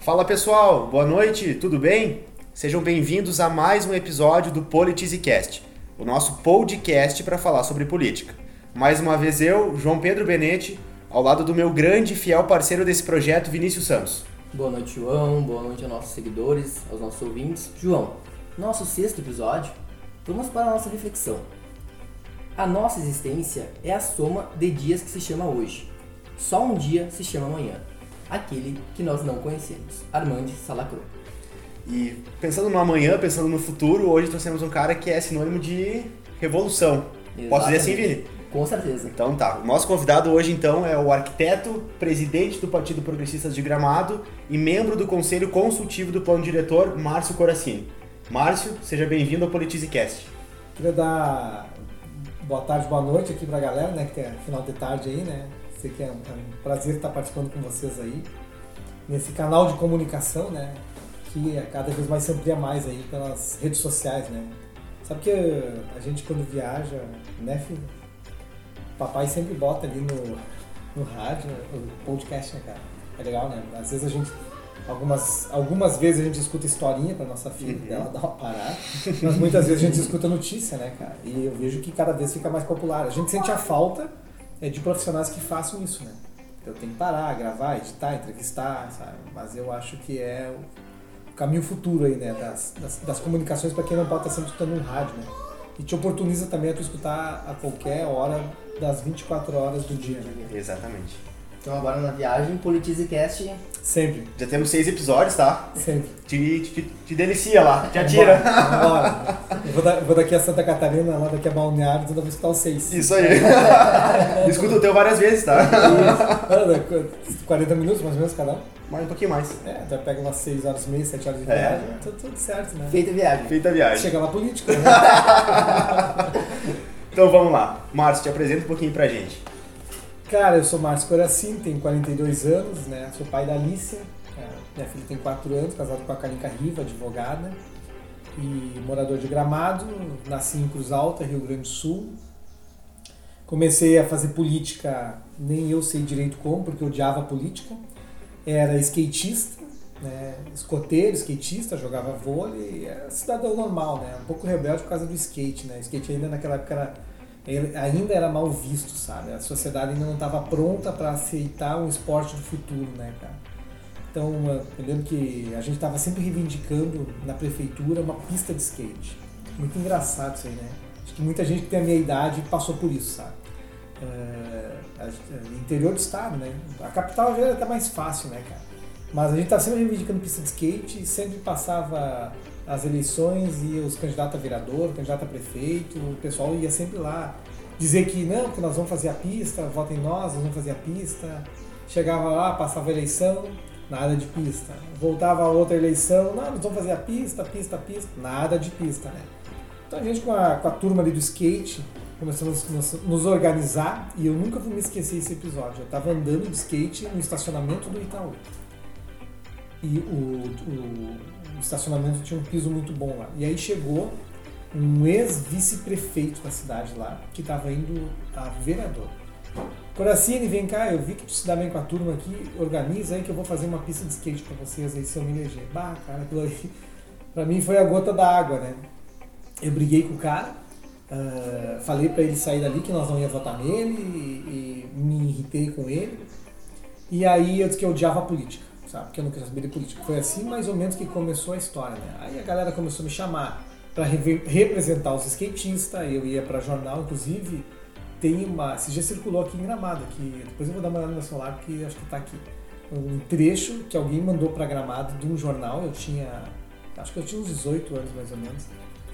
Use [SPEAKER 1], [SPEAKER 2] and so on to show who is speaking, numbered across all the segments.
[SPEAKER 1] Fala pessoal, boa noite, tudo bem? Sejam bem-vindos a mais um episódio do PolitizeCast, o nosso podcast para falar sobre política. Mais uma vez eu, João Pedro Benetti, ao lado do meu grande e fiel parceiro desse projeto, Vinícius Santos.
[SPEAKER 2] Boa noite, João. Boa noite aos nossos seguidores, aos nossos ouvintes. João, nosso sexto episódio, vamos para a nossa reflexão. A nossa existência é a soma de dias que se chama hoje. Só um dia se chama amanhã. Aquele que nós não conhecemos. Armand Salacro.
[SPEAKER 1] E pensando no amanhã, pensando no futuro, hoje trouxemos um cara que é sinônimo de revolução. Posso dizer assim, Vini?
[SPEAKER 2] Com certeza.
[SPEAKER 1] Então tá. O nosso convidado hoje, então, é o arquiteto, presidente do Partido Progressistas de Gramado e membro do Conselho Consultivo do Plano Diretor, Márcio Coracini. Márcio, seja bem-vindo ao PolitizeCast.
[SPEAKER 3] Queria dar boa tarde, boa noite aqui pra galera, né? Que tem final de tarde aí, né? Sei que é um, é um prazer estar participando com vocês aí. Nesse canal de comunicação, né? Que a cada vez mais se amplia mais aí pelas redes sociais, né? Sabe que a gente quando viaja, né, filho? papai sempre bota ali no, no rádio, o podcast, né, cara? É legal, né? Às vezes a gente. Algumas, algumas vezes a gente escuta historinha pra nossa filha, uhum. dela dar uma parada, mas muitas vezes a gente escuta notícia, né, cara? E eu vejo que cada vez fica mais popular. A gente sente a falta é, de profissionais que façam isso, né? Então tem que parar, gravar, editar, entrevistar, sabe? Mas eu acho que é o caminho futuro aí, né? Das, das, das comunicações para quem não pode estar sempre escutando um rádio, né? E te oportuniza também a tu escutar a qualquer hora das 24 horas do dia, né?
[SPEAKER 1] Exatamente.
[SPEAKER 2] Então agora na viagem, PolitizeCast.
[SPEAKER 3] Sempre.
[SPEAKER 1] Já temos seis episódios, tá?
[SPEAKER 3] Sempre.
[SPEAKER 1] Te, te, te delicia lá, te atira.
[SPEAKER 3] Bora. Eu vou, da, vou, daqui a Santa Catarina, lá daqui a Balneário, toda vez que tá os seis.
[SPEAKER 1] Isso aí. Escuta o teu várias vezes, tá?
[SPEAKER 3] Isso. 40 minutos mais ou menos cada um.
[SPEAKER 1] Mais um pouquinho mais.
[SPEAKER 3] É, então pega umas 6 horas e meia, 7 horas de é. viagem, é. tudo, tudo certo, né?
[SPEAKER 2] Feita viagem.
[SPEAKER 1] Feita a viagem.
[SPEAKER 3] Chega lá política, né?
[SPEAKER 1] Então vamos lá. Márcio, te apresenta um pouquinho pra gente.
[SPEAKER 3] Cara, eu sou Márcio Coracin, tenho 42 anos, né? Sou pai da Alicia. É, minha filha tem 4 anos, casado com a Kalinka Riva, advogada. E morador de Gramado, nasci em Cruz Alta, Rio Grande do Sul. Comecei a fazer política, nem eu sei direito como, porque eu odiava política. Era skatista, né, escoteiro, skatista, jogava vôlei, era cidadão normal, né, um pouco rebelde por causa do skate, né, skate ainda naquela época era, ainda era mal visto, sabe, a sociedade ainda não estava pronta para aceitar um esporte do futuro, né, cara. Então, eu lembro que a gente estava sempre reivindicando na prefeitura uma pista de skate. Muito engraçado isso aí, né? Acho que muita gente que tem a minha idade passou por isso, sabe? É, interior do estado, né? A capital já era até mais fácil, né, cara? Mas a gente estava sempre reivindicando pista de skate, sempre passava as eleições e os candidatos a vereador, candidato a prefeito, o pessoal ia sempre lá dizer que não, que nós vamos fazer a pista, votem nós, nós vamos fazer a pista. Chegava lá, passava a eleição, nada de pista. Voltava a outra eleição, não, nós vamos fazer a pista, pista, pista, nada de pista, né? Então a gente com a, com a turma ali do skate, começamos a nos, organizar e eu nunca vou me esquecer esse episódio. Eu estava andando de skate no estacionamento do Itaú e o, o, o estacionamento tinha um piso muito bom lá. E aí chegou um ex-vice-prefeito da cidade lá, que estava indo a vereador. Coracine, vem cá, eu vi que tu se dá bem com a turma aqui, organiza aí que eu vou fazer uma pista de skate para vocês aí se eu me eleger. Bah, cara, aquilo aí, pra mim foi a gota da água, né? Eu briguei com o cara, uh, falei para ele sair dali que nós não ia votar nele e, e me irritei com ele. E aí eu disse que eu odiava a política sabe? Porque eu não queria saber de política. Foi assim mais ou menos que começou a história, né? Aí a galera começou a me chamar para representar os skatistas, eu ia para jornal, inclusive tem uma, se já circulou aqui em Gramado, que depois eu vou dar uma olhada no meu celular porque acho que está aqui. Um trecho que alguém mandou para Gramado de um jornal, eu tinha, acho que eu tinha uns 18 anos mais ou menos,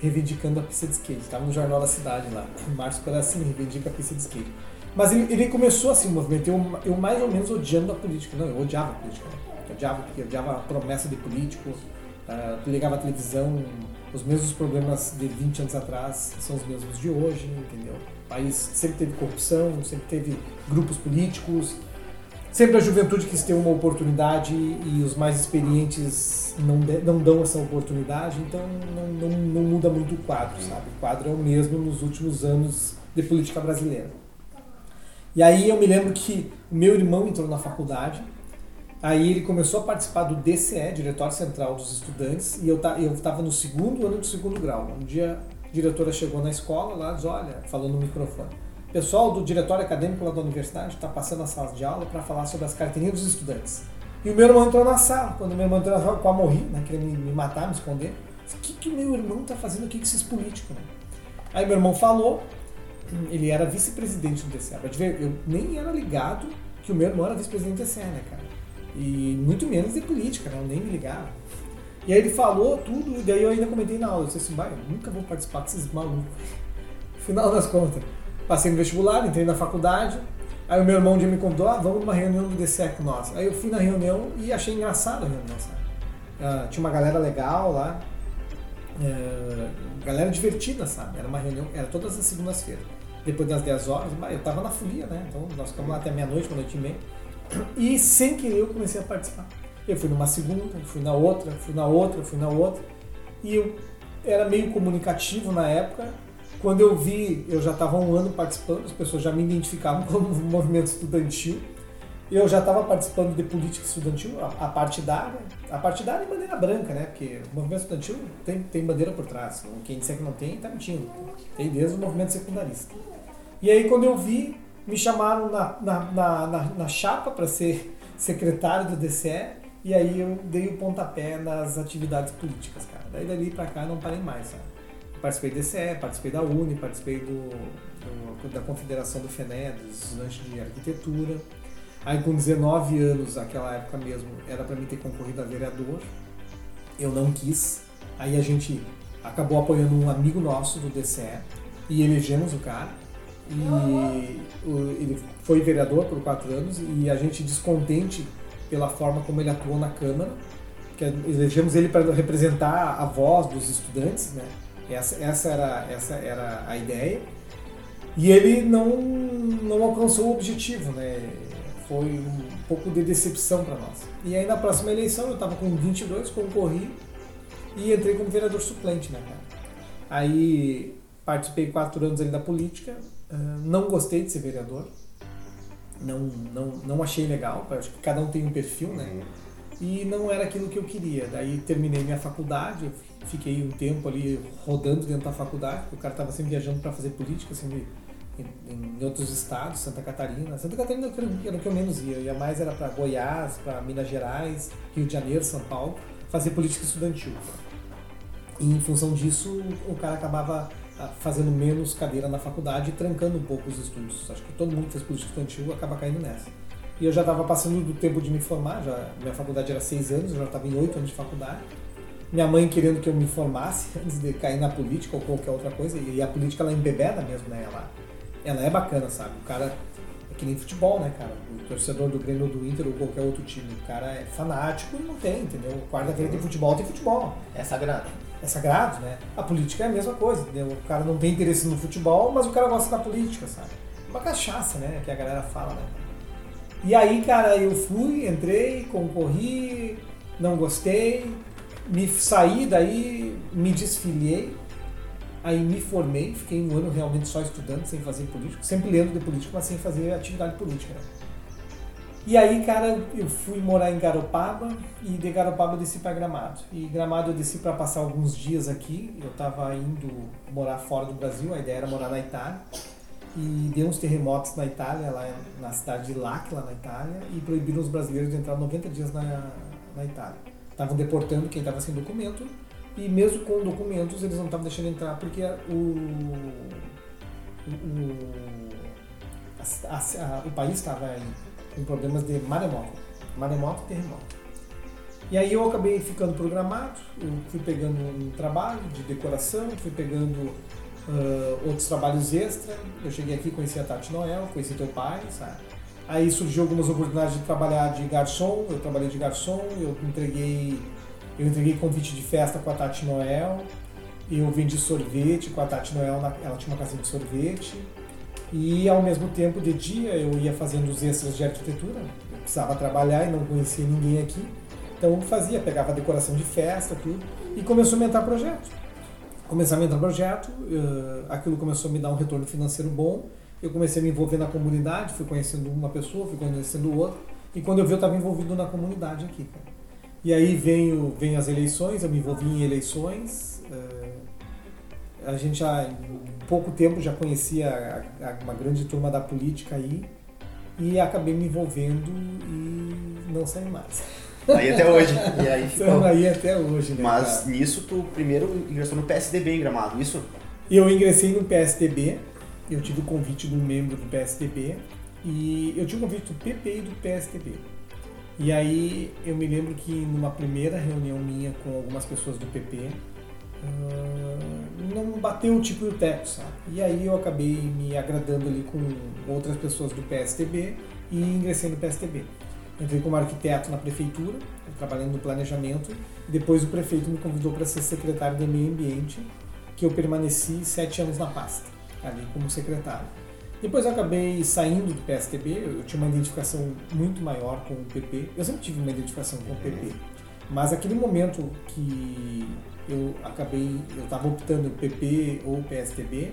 [SPEAKER 3] reivindicando a pista de skate. Estava no jornal da cidade lá, Márcio Coração reivindica a pista de skate. Mas ele, ele começou assim o movimento, eu, eu mais ou menos odiando a política. Não, eu odiava a política. Né? odiava, odiava a promessa de político, uh, ligava a televisão, os mesmos problemas de 20 anos atrás são os mesmos de hoje, entendeu? O país sempre teve corrupção, sempre teve grupos políticos, sempre a juventude quis ter uma oportunidade e os mais experientes não, de, não dão essa oportunidade, então não, não, não muda muito o quadro, sabe? O quadro é o mesmo nos últimos anos de política brasileira. E aí eu me lembro que meu irmão entrou na faculdade Aí ele começou a participar do DCE, Diretório Central dos Estudantes, e eu estava no segundo ano do segundo grau. Um dia a diretora chegou na escola lá disse, olha, falou no microfone, pessoal do Diretório Acadêmico lá da universidade está passando a sala de aula para falar sobre as carteirinhas dos estudantes. E o meu irmão entrou na sala. Quando o meu irmão entrou na sala, quase morri, né, querendo me matar, me esconder. O que, que meu irmão está fazendo aqui com esses políticos? Né? Aí meu irmão falou, ele era vice-presidente do. Pode ver, eu nem era ligado que o meu irmão era vice-presidente do DCE, né, cara? E muito menos de política, né? Eu nem me ligava. E aí ele falou tudo, e daí eu ainda comentei na aula. Eu disse assim, vai, eu nunca vou participar desses malucos. Final das contas, passei no vestibular, entrei na faculdade. Aí o meu irmão um dia me convidou, ah, vamos numa reunião do DCE com nós. Aí eu fui na reunião e achei engraçada a reunião, sabe? Ah, tinha uma galera legal lá, é, galera divertida, sabe? Era uma reunião, era todas as segundas-feiras. Depois das 10 horas, eu tava na folia, né? Então nós ficamos lá até meia-noite, meia-noite e meia. E sem querer eu comecei a participar. Eu fui numa segunda, fui na outra, fui na outra, fui na outra. E eu era meio comunicativo na época. Quando eu vi, eu já estava um ano participando, as pessoas já me identificavam como movimento estudantil. Eu já estava participando de política estudantil, a, partidária. A partidária é bandeira branca, né? Porque o movimento estudantil tem, tem bandeira por trás. Quem disser que não tem, está mentindo. Tem desde o movimento secundarista. E aí, quando eu vi, me chamaram na, na, na, na, na chapa para ser secretário do DCE e aí eu dei o pontapé nas atividades políticas, cara. Daí dali para cá não parei mais, sabe? Participei do DCE, participei da UNE, participei do, do, da Confederação do FENE, dos estudantes de arquitetura. Aí com 19 anos, aquela época mesmo, era para mim ter concorrido a vereador. Eu não quis. Aí a gente acabou apoiando um amigo nosso do DCE e elegemos o cara. E ele foi vereador por quatro anos e a gente descontente pela forma como ele atuou na Câmara, que elegemos ele para representar a voz dos estudantes, né? Essa, essa, era, essa era a ideia. E ele não, não alcançou o objetivo, né? Foi um pouco de decepção para nós. E aí na próxima eleição eu estava com 22, concorri e entrei como vereador suplente, né? Aí participei quatro anos ali da política, ah, não gostei de ser vereador. Não, não, não achei legal. Acho que cada um tem um perfil, né? Uhum. E não era aquilo que eu queria. Daí terminei minha faculdade, fiquei um tempo ali rodando dentro da faculdade, o cara estava sempre viajando para fazer política, sempre em, em, outros estados, Santa Catarina. Santa Catarina era o que eu menos ia. Eu ia mais era para Goiás, para Minas Gerais, Rio de Janeiro, São Paulo, fazer política estudantil. E em função disso, o cara acabava fazendo menos cadeira na faculdade e trancando um pouco os estudos. Acho que todo mundo que fez política estudantil acaba caindo nessa. E eu já estava passando do tempo de me formar, já, minha faculdade era seis anos, eu já estava em oito anos de faculdade. Minha mãe querendo que eu me formasse antes de cair na política ou qualquer outra coisa. E a política ela embebeda mesmo, né? Ela, ela é bacana, sabe? O cara é que nem futebol, né, cara? O torcedor do Grêmio ou do Inter ou qualquer outro time. O cara é fanático e não tem, entendeu? Quarta-feira tem futebol, tem futebol.
[SPEAKER 2] É sagrado
[SPEAKER 3] é sagrado, né? A política é a mesma coisa, entendeu? O cara não tem interesse no futebol, mas o cara gosta da política, sabe? Uma cachaça, né? Que a galera fala, né? E aí, cara, eu fui, entrei, concorri, não gostei, me saí daí, me desfiliei, aí me formei, fiquei um ano realmente só estudando, sem fazer política, sempre lendo de política, mas sem fazer atividade política, né? E aí, cara, eu fui morar em Garopaba e de Garopaba eu desci para Gramado. E Gramado eu desci para passar alguns dias aqui. Eu estava indo morar fora do Brasil, a ideia era morar na Itália. E deu uns terremotos na Itália, lá na cidade de L'Aquila, na Itália, e proibiram os brasileiros de entrar 90 dias na, na Itália. Estavam deportando quem estava sem documento, e mesmo com documentos eles não estavam deixando entrar porque o, o, a, a, o país estava com problemas de maremoto, maremoto e terremoto. E aí eu acabei ficando programado, eu fui pegando um trabalho de decoração, fui pegando uh, outros trabalhos extra. Eu cheguei aqui, conheci a Tati Noel, conheci teu pai, sabe? Aí surgiu algumas oportunidades de trabalhar de garçom, eu trabalhei de garçom, eu entreguei, eu entreguei convite de festa com a Tati Noel, eu vendi sorvete com a Tati Noel, ela tinha uma casa de sorvete. E ao mesmo tempo, de dia, eu ia fazendo os extras de arquitetura. Eu precisava trabalhar e não conhecia ninguém aqui. Então fazia, pegava decoração de festa, tudo. E começou a me entrar projeto. Começou a me entrar projeto, uh, aquilo começou a me dar um retorno financeiro bom. Eu comecei a me envolver na comunidade, fui conhecendo uma pessoa, fui conhecendo outra. E quando eu vi, eu estava envolvido na comunidade aqui. Cara. E aí veio, veio as eleições, eu me envolvi em eleições. Uh, a gente já, pouco tempo, já conhecia uma grande turma da política aí. E acabei me envolvendo e não saí mais.
[SPEAKER 1] Aí até hoje.
[SPEAKER 2] E aí ficou.
[SPEAKER 3] Aí até hoje, né?
[SPEAKER 1] Mas
[SPEAKER 3] cara?
[SPEAKER 1] nisso tu primeiro ingressou no PSDB em Gramado, isso?
[SPEAKER 3] Eu ingressei no PSDB, eu tive o convite de um membro do PSDB e eu tive o convite do PP e do PSDB. E aí eu me lembro que numa primeira reunião minha com algumas pessoas do PP, não bateu o tipo e o teto, sabe? E aí eu acabei me agradando ali com outras pessoas do PSDB e ingressei no PSDB. Entrei como arquiteto na prefeitura, trabalhando no planejamento, e depois o prefeito me convidou para ser secretário de meio ambiente, que eu permaneci sete anos na pasta, ali como secretário. Depois eu acabei saindo do PSTB, eu tinha uma identificação muito maior com o PP. Eu sempre tive uma identificação com o PP. Mas aquele momento que eu acabei, eu estava optando PP ou PSTB,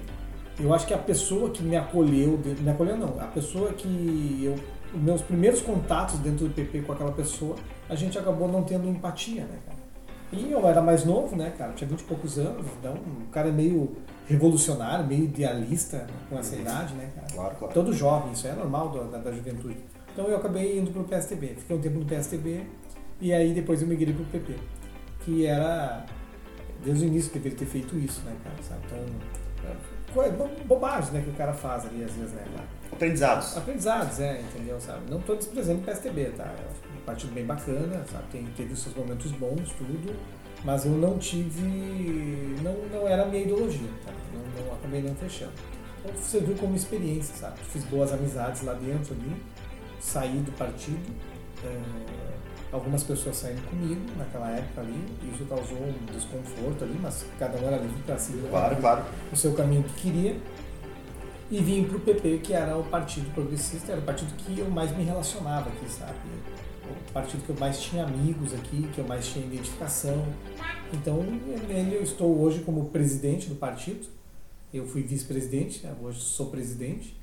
[SPEAKER 3] eu acho que a pessoa que me acolheu, me acolheu não, a pessoa que eu, meus primeiros contatos dentro do PP com aquela pessoa, a gente acabou não tendo empatia, né, cara? E eu era mais novo, né, cara? Tinha 20 e poucos anos, então o cara é meio revolucionário, meio idealista com essa uhum. idade, né, cara?
[SPEAKER 1] Claro, claro.
[SPEAKER 3] Todo jovem, isso é normal do, da, da, juventude. Então eu acabei indo pro PSTB. Fiquei um tempo no PSTB e aí depois eu migrei pro PP. Que era. Desde o início deveria ter feito isso, né, cara? Sabe? Então. É, bobagem, né, que o cara faz ali às vezes, né, cara?
[SPEAKER 1] Aprendizados.
[SPEAKER 3] Aprendizados, é, entendeu? Sabe? Não estou desprezando o PSTB, tá? É um partido bem bacana, sabe? Tem, teve os seus momentos bons, tudo, mas eu não tive. Não, não era a minha ideologia, tá? Não, não, acabei não fechando. Então serviu como experiência, sabe? Fiz boas amizades lá dentro ali, saí do partido. É, algumas pessoas saíram comigo naquela época ali, isso causou um desconforto ali, mas cada um era livre para seguir
[SPEAKER 1] claro, claro.
[SPEAKER 3] o seu caminho que queria e vim para o PP, que era o Partido Progressista, era o partido que eu mais me relacionava aqui, sabe? O partido que eu mais tinha amigos aqui, que eu mais tinha identificação. Então, nele eu estou hoje como presidente do partido. Eu fui vice-presidente, né? hoje sou presidente.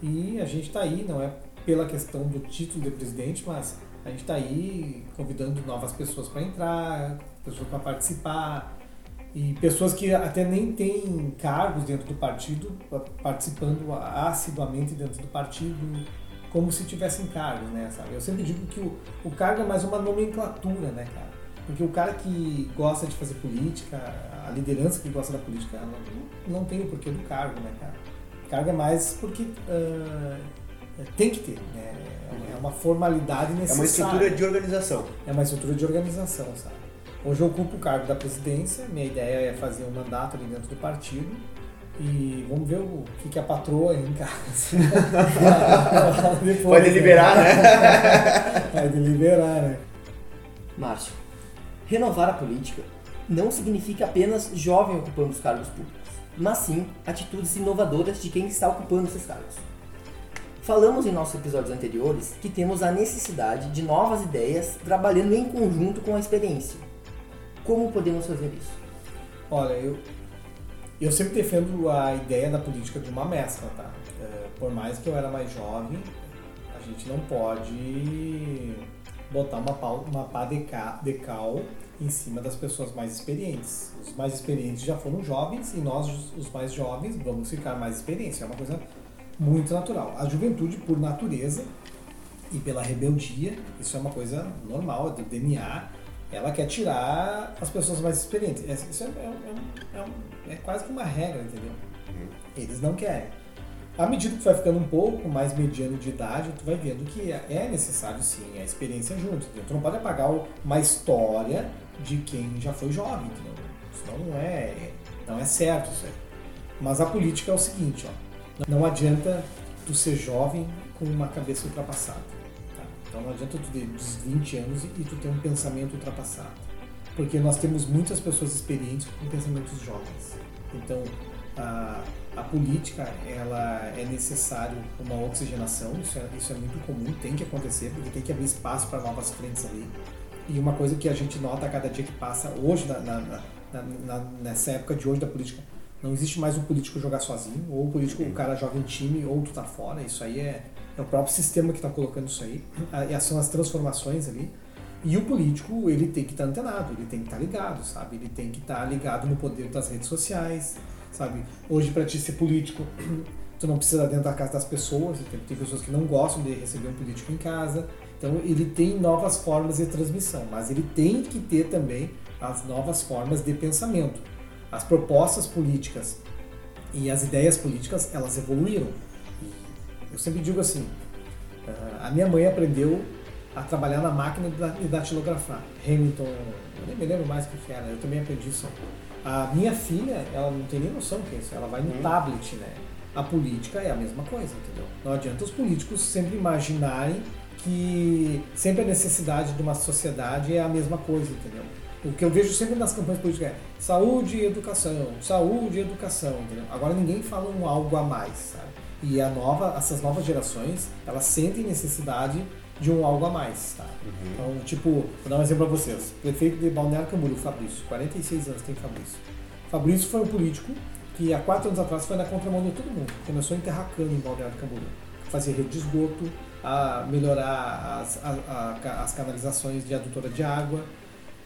[SPEAKER 3] E a gente está aí, não é pela questão do título de presidente, mas a gente está aí convidando novas pessoas para entrar, pessoas para participar, e pessoas que até nem têm cargos dentro do partido, participando assiduamente dentro do partido, como se tivessem cargos, né, sabe? Eu sempre digo que o, o cargo é mais uma nomenclatura, né, cara? Porque o cara que gosta de fazer política, a liderança que gosta da política, não, não tem o porquê do cargo, né, cara? O cargo é mais porque uh, tem que ter, né? É uma formalidade necessária. É
[SPEAKER 1] uma estrutura de organização.
[SPEAKER 3] É uma estrutura de organização, sabe? Hoje eu ocupo o cargo da presidência, minha ideia é fazer um mandato ali dentro do partido e vamos ver o que, que a patroa em casa.
[SPEAKER 1] Pode deliberar, né?
[SPEAKER 3] Pode deliberar, né?
[SPEAKER 2] Márcio, renovar a política não significa apenas jovem ocupando os cargos públicos, mas sim atitudes inovadoras de quem está ocupando esses cargos. Falamos em nossos episódios anteriores que temos a necessidade de novas ideias trabalhando em conjunto com a experiência como podemos fazer isso?
[SPEAKER 3] Olha, eu, eu sempre defendo a ideia da política de uma mescla, tá? É, por mais que eu era mais jovem, a gente não pode botar uma, pau, uma pá de, de cal em cima das pessoas mais experientes. Os mais experientes já foram jovens e nós, os mais jovens, vamos ficar mais experientes. É uma coisa muito natural. A juventude, por natureza e pela rebeldia, isso é uma coisa normal, é do DNA ela quer tirar as pessoas mais experientes. Isso é, é, é, é quase que uma regra, entendeu? Uhum. Eles não querem. À medida que tu vai ficando um pouco mais mediano de idade, tu vai vendo que é necessário sim a experiência junto. Entendeu? Tu não pode apagar uma história de quem já foi jovem, entendeu? Senão não é, não é certo isso aí. Mas a política é o seguinte, ó. Não adianta tu ser jovem com uma cabeça ultrapassada. Então não adianta tu ter uns 20 anos e tu ter um pensamento ultrapassado. Porque nós temos muitas pessoas experientes com pensamentos jovens. Então a, a política ela é necessário uma oxigenação, isso é, isso é muito comum, tem que acontecer, porque tem que abrir espaço para novas frentes ali. E uma coisa que a gente nota a cada dia que passa, hoje, na, na, na, nessa época de hoje da política, não existe mais o político jogar sozinho, ou o político, o cara joga em time, ou tu tá fora, isso aí é, É o próprio sistema que está colocando isso aí. E são as transformações ali. E o político, ele tem que estar tá antenado, ele tem que estar tá ligado, sabe? Ele tem que estar tá ligado no poder das redes sociais, sabe? Hoje, para ti ser político, tu não precisa dentro da casa das pessoas, tem pessoas que não gostam de receber um político em casa. Então, ele tem novas formas de transmissão, mas ele tem que ter também as novas formas de pensamento. As propostas políticas e as ideias políticas, elas evoluíram. Eu sempre digo assim, ah, a minha mãe aprendeu a trabalhar na máquina e datilografar. Hamilton, eu nem me lembro mais o que era, eu também aprendi isso. A minha filha, ela não tem nem noção que é isso, ela vai no hum. tablet, né? A política é a mesma coisa, entendeu? Não adianta os políticos sempre imaginarem que sempre a necessidade de uma sociedade é a mesma coisa, entendeu? O que eu vejo sempre nas campanhas políticas é saúde e educação, saúde e educação, entendeu? Agora ninguém fala um algo a mais, sabe? E a nova, essas novas gerações, elas sentem necessidade de um algo a mais, tá? Uhum. Então, tipo, vou dar um exemplo para vocês. Prefeito de Balneário Camboriú, Fabrício, 46 anos tem Fabrício. Fabrício foi um político que há quatro anos atrás foi na contramão de todo mundo. Começou a enterrar cano em Balneário Camboriú. Fazer rede de esgoto, a melhorar as, a, a, as canalizações de adutora de água,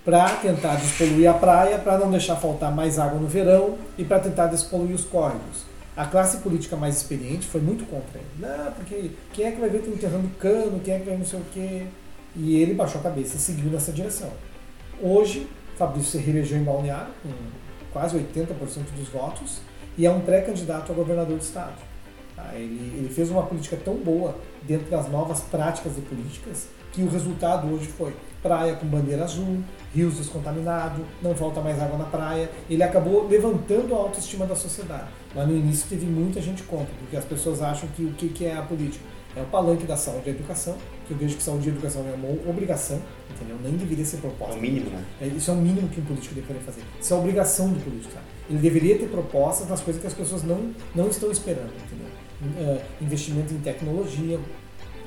[SPEAKER 3] para tentar despoluir a praia, para não deixar faltar mais água no verão e para tentar despoluir os córregos. A classe política mais experiente foi muito contra ele. Não, porque quem é que vai ver tu enterrando cano, quem é que vai não sei o quê. E ele baixou a cabeça e seguiu nessa direção. Hoje, Fabrício se reelegeu em Balneário, com quase 80% dos votos, e é um pré-candidato a governador do estado. Tá? Ele, ele fez uma política tão boa dentro das novas práticas de políticas que o resultado hoje foi praia com bandeira azul, rios descontaminados, não falta mais água na praia. Ele acabou levantando a autoestima da sociedade. Mas no início teve muita gente contra, porque as pessoas acham que o que é a política? É o palanque da saúde e da educação, que eu vejo que saúde e educação é uma obrigação, entendeu? Nem deveria ser proposta.
[SPEAKER 1] É o mínimo, né?
[SPEAKER 3] É, isso é o mínimo que um político deveria fazer. Isso é a obrigação do político, sabe? Ele deveria ter propostas nas coisas que as pessoas não, não estão esperando, entendeu? Uh, investimento em tecnologia,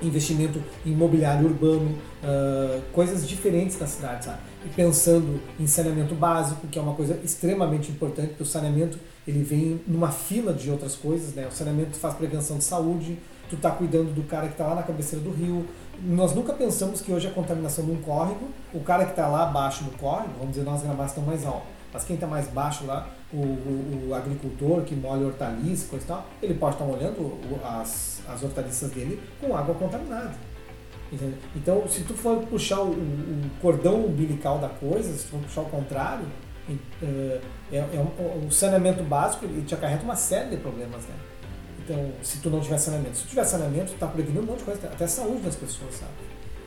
[SPEAKER 3] investimento em imobiliário urbano, uh, coisas diferentes na cidade, sabe? E pensando em saneamento básico, que é uma coisa extremamente importante, porque o saneamento ele vem numa fila de outras coisas, né? O saneamento faz prevenção de saúde, tu tá cuidando do cara que está lá na cabeceira do rio. Nós nunca pensamos que hoje a contaminação de um córrego, o cara que está lá abaixo do córrego, vamos dizer, nós gramados estão mais altos, mas quem está mais baixo lá, o, o, o, agricultor que molha hortaliças, coisa e tal, ele pode estar molhando as, as hortaliças dele com água contaminada. Entendeu? Então, se tu for puxar o, o, cordão umbilical da coisa, se tu for puxar o contrário, é, é, é um, o saneamento básico ele te acarreta uma série de problemas, né? Então, se tu não tiver saneamento, se tu tiver saneamento, tu está prevenindo um monte de coisa, até a saúde das pessoas, sabe?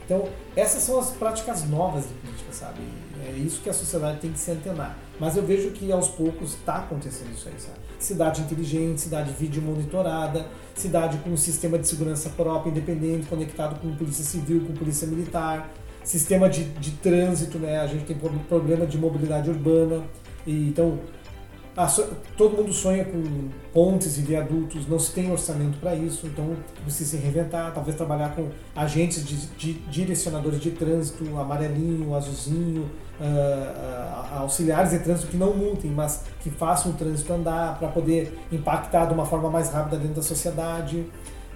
[SPEAKER 3] Então, essas são as práticas novas de política, sabe? É isso que a sociedade tem que se antenar. Mas eu vejo que aos poucos está acontecendo isso aí, sabe? Cidade inteligente, cidade vídeo monitorada, cidade com um sistema de segurança próprio, independente, conectado com polícia civil, com polícia militar, sistema de, de trânsito, né? A gente tem problema de mobilidade urbana. E, então, todo mundo sonha com pontes e viadutos, não se tem orçamento para isso, então precisa se reinventar, talvez trabalhar com agentes de, de direcionadores de trânsito, amarelinho, azulzinho, uh, uh, auxiliares de trânsito que não multem, mas que façam o trânsito andar para poder impactar de uma forma mais rápida dentro da sociedade.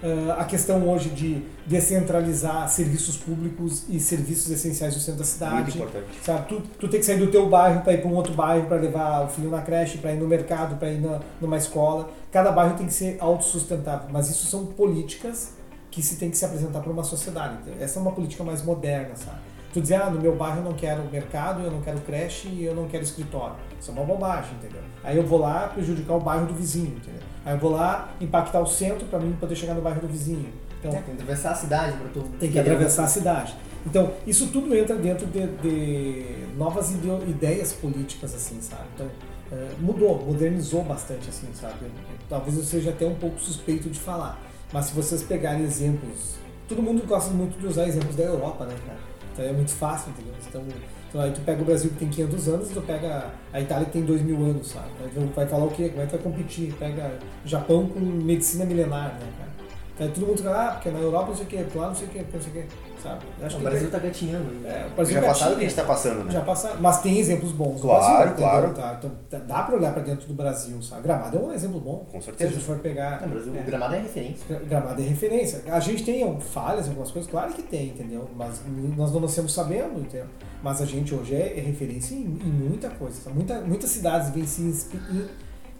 [SPEAKER 3] Uh, a questão hoje de descentralizar serviços públicos e serviços essenciais do centro da cidade. Muito
[SPEAKER 1] importante.
[SPEAKER 3] Sabe? Tu, tu tem que sair do teu bairro para ir para um outro bairro, para levar o filho na creche, para ir no mercado, para ir na, numa escola. Cada bairro tem que ser autossustentável, mas isso são políticas que se tem que se apresentar para uma sociedade. Essa é uma política mais moderna, sabe? Tu dizer, ah, no meu bairro eu não quero mercado, eu não quero creche e eu não quero escritório. Isso é uma bobagem, entendeu? Aí eu vou lá prejudicar o bairro do vizinho, entendeu? Aí eu vou lá impactar o centro para mim poder chegar no bairro do vizinho.
[SPEAKER 2] Então, tem que atravessar a cidade para tu.
[SPEAKER 3] Tem que atravessar a cidade. Então, isso tudo entra dentro de, de novas ideias políticas, assim, sabe? Então, é, mudou, modernizou bastante, assim, sabe? Talvez eu seja até um pouco suspeito de falar. Mas se vocês pegarem exemplos, todo mundo gosta muito de usar exemplos da Europa, né, cara? Então é muito fácil, entendeu? Então, então aí tu pega o Brasil que tem 500 anos tu pega a Itália que tem 2 mil anos, sabe? Vai falar o quê? Como é que vai competir? Pega Japão com medicina milenar, né, cara? Aí todo mundo fala, ah, porque na Europa não sei o que, lá não sei o que, não sei o que, sabe? Eu
[SPEAKER 2] o Brasil tá gatinhando. ainda.
[SPEAKER 3] é,
[SPEAKER 1] Já passaram o que a gente tá passando, né?
[SPEAKER 3] Já passaram, mas tem exemplos bons.
[SPEAKER 1] Claro,
[SPEAKER 3] Brasil,
[SPEAKER 1] claro.
[SPEAKER 3] Tá, então, dá pra olhar pra dentro do Brasil, sabe? Gramado é um exemplo bom.
[SPEAKER 1] Com
[SPEAKER 3] Se a
[SPEAKER 1] certeza.
[SPEAKER 3] gente for pegar.
[SPEAKER 2] Não, Brasil,
[SPEAKER 3] é,
[SPEAKER 2] gramado é referência.
[SPEAKER 3] Gramado é referência. A gente tem falhas em algumas coisas, claro que tem, entendeu? Mas nós não nascemos sabendo, entendeu? Mas a gente hoje é, é referência em, em muita coisa. Muita, muitas cidades vêm se inspi-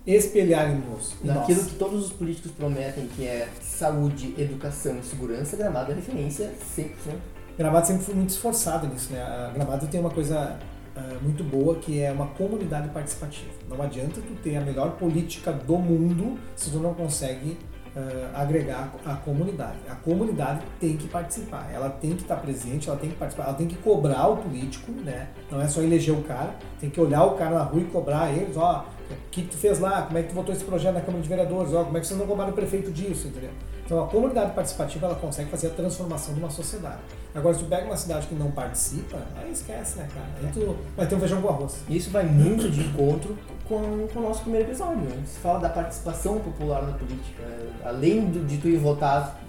[SPEAKER 3] em- espelhar em nós. em
[SPEAKER 2] Naquilo
[SPEAKER 3] nós.
[SPEAKER 2] que todos os políticos prometem, que é saúde, educação e segurança, gramado é referência 100%.
[SPEAKER 3] Gramado sempre foi muito esforçado nisso, né? A Gramado tem uma coisa ah, muito boa que é uma comunidade participativa. Não adianta tu ter a melhor política do mundo se tu não consegue ah, agregar a comunidade. A comunidade tem que participar, ela tem que estar presente, ela tem que participar, ela tem que cobrar o político, né? Não é só eleger o cara, tem que olhar o cara na rua e cobrar eles, ó, o que, tu fez lá, como é que tu votou esse projeto na Câmara de Vereadores, ó, como é que vocês não cobraram o prefeito disso, entendeu? Então a comunidade participativa ela consegue fazer a transformação de uma sociedade. Agora, se tu pega uma cidade que não participa, aí esquece, né, cara? Aí tu vai ter um feijão com arroz.
[SPEAKER 2] Isso vai muito de encontro com, com o nosso primeiro episódio. Né? Se fala da participação popular na política. Além do- de tu ir votar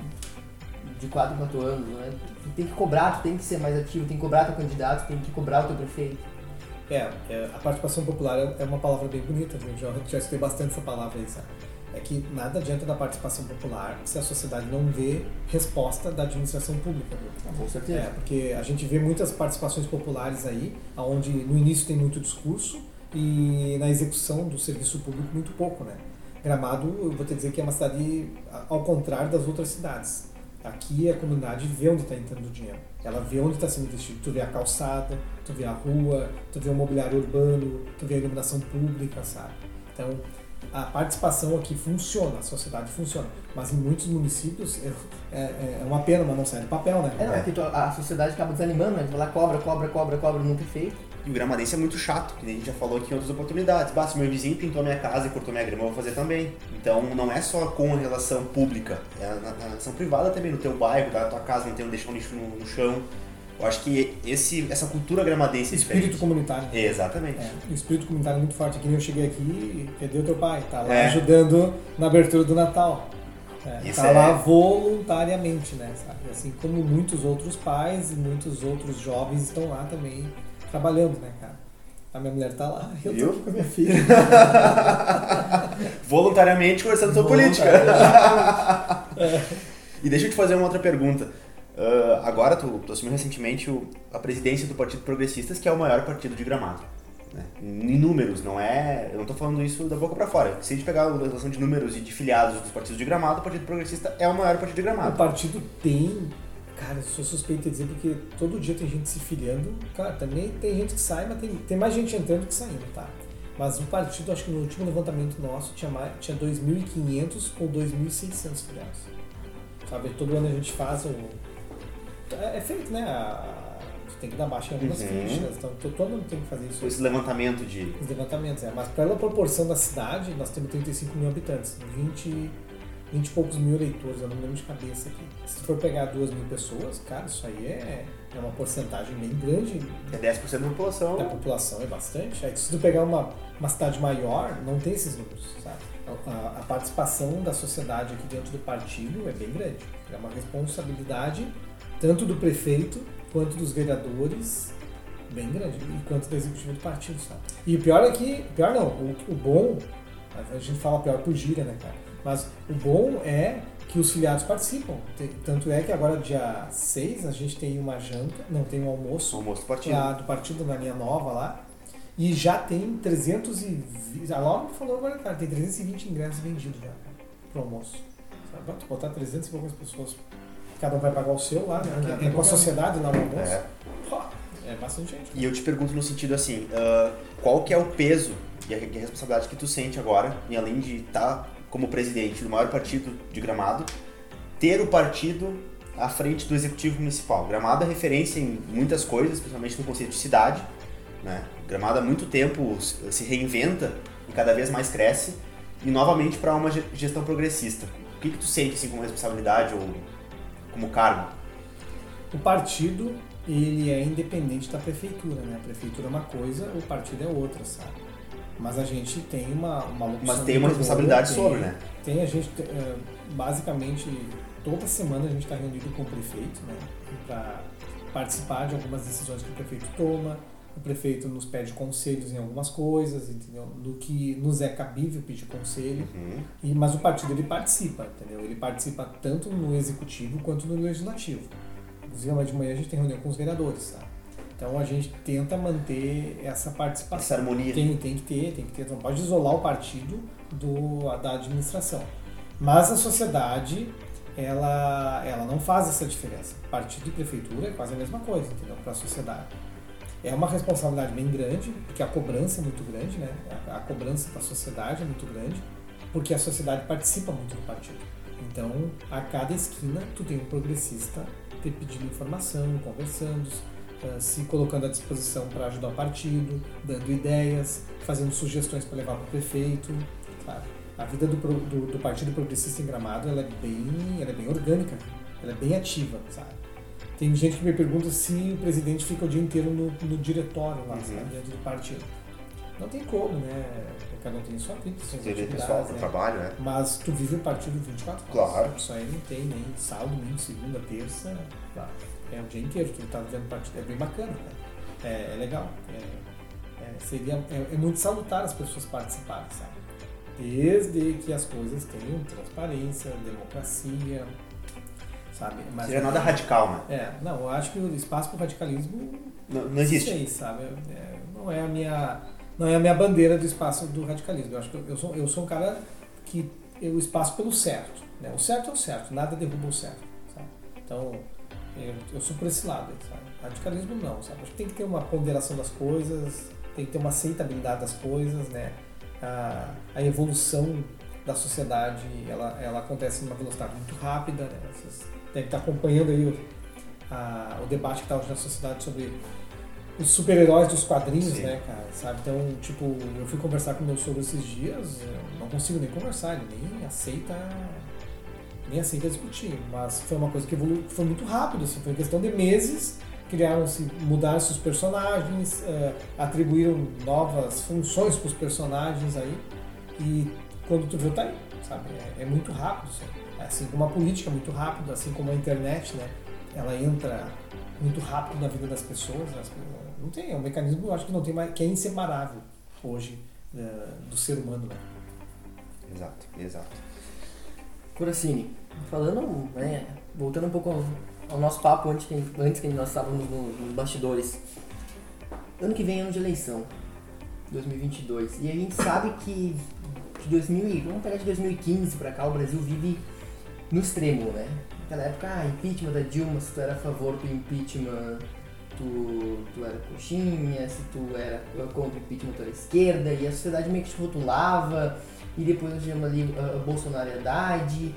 [SPEAKER 2] de 4 em 4 anos, né? tu tem que cobrar, tu tem que ser mais ativo, tem que cobrar teu candidato, tem que cobrar o teu prefeito.
[SPEAKER 3] É, é, a participação popular é é uma palavra bem bonita, viu? Já, já escutei bastante essa palavra aí, sabe? É que nada adianta da participação popular se a sociedade não vê resposta da administração pública, viu?
[SPEAKER 2] Com certeza.
[SPEAKER 3] É, porque a gente vê muitas participações populares aí, onde no início tem muito discurso e na execução do serviço público muito pouco, né? Gramado, eu vou te dizer que é uma cidade ao contrário das outras cidades. Aqui a comunidade vê onde está entrando o dinheiro. Ela vê onde está sendo investido. Tu vê a calçada, tu vê a rua, tu vê o mobiliário urbano, tu vê a iluminação pública, sabe? Então, a participação aqui funciona, a sociedade funciona. Mas em muitos municípios é, é, é uma pena, mas não sai do papel, né?
[SPEAKER 2] É, não, é que a sociedade acaba desanimando, né? Vai lá, cobra, cobra, cobra, cobra, nunca é feito.
[SPEAKER 1] E o gramadense é muito chato, que nem a gente já falou aqui em outras oportunidades. Basta, meu vizinho pintou minha casa e cortou minha grama, eu vou fazer também. Então não é só com a relação pública, é na, na relação privada também, no teu bairro, da tua casa, não tem um deixar um lixo no, no chão. Eu acho que esse, essa cultura gramadense é
[SPEAKER 3] Espírito comunitário.
[SPEAKER 1] Exatamente.
[SPEAKER 3] É, o espírito comunitário é muito forte. Aqui nem eu cheguei aqui, cadê o teu pai? Tá lá
[SPEAKER 1] É.
[SPEAKER 3] ajudando na abertura do Natal. É, tá
[SPEAKER 1] é-
[SPEAKER 3] lá voluntariamente, né? Sabe? Assim como muitos outros pais e muitos outros jovens estão lá também trabalhando, né, cara? A minha mulher tá lá, eu
[SPEAKER 1] Viu?
[SPEAKER 3] tô aqui com a minha filha.
[SPEAKER 1] Voluntariamente conversando sobre política. E deixa eu te fazer uma outra pergunta. Ah, agora, tu, tu assumiu recentemente o- a presidência do Partido Progressistas, que é o maior partido de Gramado. Né? Em números, não é. Eu não tô falando isso da boca pra fora. Se a gente pegar a relação de números e de filiados dos partidos de Gramado, o Partido Progressista é o maior partido de
[SPEAKER 3] O
[SPEAKER 1] Gramado.
[SPEAKER 3] partido tem. Cara, eu sou suspeito de dizer porque todo dia tem gente se filiando. Cara, também tem gente que sai, mas tem, tem mais gente entrando que saindo, tá? Mas o partido, acho que no último levantamento nosso, tinha, mais, tinha 2.500 ou 2.600 filiados. Sabe, todo ano a gente faz o. É, é feito, né? A, tu tem que dar baixa em algumas
[SPEAKER 1] Uhum.
[SPEAKER 3] fichas, então to- todo ano tem que fazer isso.
[SPEAKER 1] Esse levantamento de.
[SPEAKER 3] Os levantamentos, é. Mas pela proporção da cidade, nós temos 35 mil habitantes, 20, 20 e poucos mil eleitores, eu não lembro de cabeça aqui. Se tu for pegar 2 mil pessoas, cara, isso aí é, é uma porcentagem bem grande
[SPEAKER 1] É 10% da população.
[SPEAKER 3] da população, é bastante. Aí, se tu pegar uma, uma cidade maior, não tem esses números, sabe? A, a- participação da sociedade aqui dentro do partido é bem grande. É uma responsabilidade tanto do prefeito quanto dos vereadores bem grande e quanto da executiva do partido, sabe? E o pior é que, pior não, o, o bom, a gente fala pior por gíria, né, cara? Mas o bom é que os filiados participam. Tanto é que agora, dia 6, a gente tem uma janta, não tem um almoço
[SPEAKER 1] almoço do partido.
[SPEAKER 3] lá do partido na linha nova lá. E já tem 320. A Laura me falou agora, cara, tem 320 ingressos vendidos já pro almoço. Sabe? Tu botar 300 e poucas pessoas. Cada um vai pagar o seu lá, né? É, com a sociedade lá no almoço.
[SPEAKER 1] É.
[SPEAKER 3] Pô, É bastante gente.
[SPEAKER 1] E eu te pergunto no sentido assim, ah, qual que é o peso e a, responsabilidade que tu sente agora, e além de estar como presidente do maior partido de Gramado, ter o partido à frente do executivo municipal. Gramado é referência em muitas coisas, principalmente no conceito de cidade. Né? Gramado há muito tempo se reinventa e cada vez mais cresce, e novamente para uma ge- gestão progressista. O que, que tu sente assim, como responsabilidade ou como cargo?
[SPEAKER 3] O partido, ele é independente da prefeitura, né? A prefeitura é uma coisa, o partido é outra, sabe? Mas a gente tem uma, uma
[SPEAKER 1] Mas tem uma
[SPEAKER 3] boa,
[SPEAKER 1] responsabilidade
[SPEAKER 3] tem-
[SPEAKER 1] sobre, né?
[SPEAKER 3] Tem, a gente, eh, basicamente, toda semana a gente está reunido com o prefeito, né? Para participar de algumas decisões que o prefeito toma. O prefeito nos pede conselhos em algumas coisas, entendeu? Do que nos é cabível pedir conselho.
[SPEAKER 1] Uhum.
[SPEAKER 3] E, mas o partido ele participa, entendeu? Ele participa tanto no executivo quanto no legislativo. Inclusive, de manhã a gente tem reunião com os vereadores, tá? Então a gente tenta manter essa participação.
[SPEAKER 1] Essa harmonia.
[SPEAKER 3] Tem, tem que ter, tem que ter. Não pode isolar o partido do, da administração. Mas a sociedade, ela, ela não faz essa diferença. Partido e prefeitura é quase a mesma coisa, entendeu? Para a sociedade. É uma responsabilidade bem grande, porque a cobrança é muito grande, né? A, a cobrança da sociedade é muito grande, porque a sociedade participa muito do partido. Então, a cada esquina, tu tem um progressista te pedindo informação, conversando, se colocando à disposição para ajudar o partido, dando ideias, fazendo sugestões para levar para o prefeito? A vida do, do, do, Partido Progressista em Gramado ela é, bem, ela é bem orgânica, ela é bem ativa, sabe? Tem gente que me pergunta se o presidente fica o dia inteiro no, no diretório lá, uhum. sabe, dentro do partido. Não tem como, né? Cada um tem sua vida, suas
[SPEAKER 1] Tem pessoal
[SPEAKER 3] né?
[SPEAKER 1] trabalho, né?
[SPEAKER 3] Mas tu vive o partido 24
[SPEAKER 1] horas. Claro.
[SPEAKER 3] Isso aí não tem nem sábado, domingo, segunda, terça. Claro. É o dia inteiro que tu tá vivendo o partido. É bem bacana, cara. É, é legal. É, é, seria, é, é muito salutar as pessoas participarem, sabe? Desde que as coisas tenham transparência, democracia, sabe?
[SPEAKER 1] Mas Seria nada radical, né?
[SPEAKER 3] É, não, eu acho que o espaço para o radicalismo
[SPEAKER 1] não, não existe.
[SPEAKER 3] Sei, sabe? É, não é a minha não é a minha bandeira do espaço do radicalismo. Eu acho que eu sou, eu sou um cara que eu espaço pelo certo. Né? O certo é o certo, nada derruba o certo. Sabe? Então, eu, eu, sou por esse lado. Sabe? Radicalismo não, sabe? Acho que tem que ter uma ponderação das coisas, tem que ter uma aceitabilidade das coisas, né? A, a evolução da sociedade, ela, ela acontece numa velocidade muito rápida, né? Vocês devem estar acompanhando aí o, a, o debate que está hoje na sociedade sobre os super-heróis dos quadrinhos, Sim. né, cara? Sabe? Então, tipo, eu fui conversar com meu sogro esses dias, não consigo nem conversar, ele nem aceita nem aceita discutir, mas foi uma coisa que evoluiu, foi muito rápido, assim, foi questão de meses, criaram-se, mudaram-se os personagens, uh, atribuíram novas funções para os personagens aí, e quando tu viu, tá aí, sabe? É, é muito rápido, assim. assim como a política é muito rápido, assim como a internet, né? Ela entra muito rápido na vida das pessoas, as, não tem, é um mecanismo, eu acho que não tem mais, que é inseparável hoje uh, do ser humano, né?
[SPEAKER 1] Exato, exato.
[SPEAKER 2] Curacini, falando, né, voltando um pouco ao, ao, nosso papo antes que, antes que nós estávamos nos, nos bastidores. Ano que vem é ano de eleição, 2022, e a gente sabe que de 2000, vamos pegar de 2015 para cá, o Brasil vive no extremo, né? Naquela época, ah, impeachment da Dilma, se tu era a favor do impeachment tu, tu era coxinha, se tu era contra o impeachment, tu era esquerda, e a sociedade meio que te rotulava, e depois nós tivemos ali a, a bolsonariedade.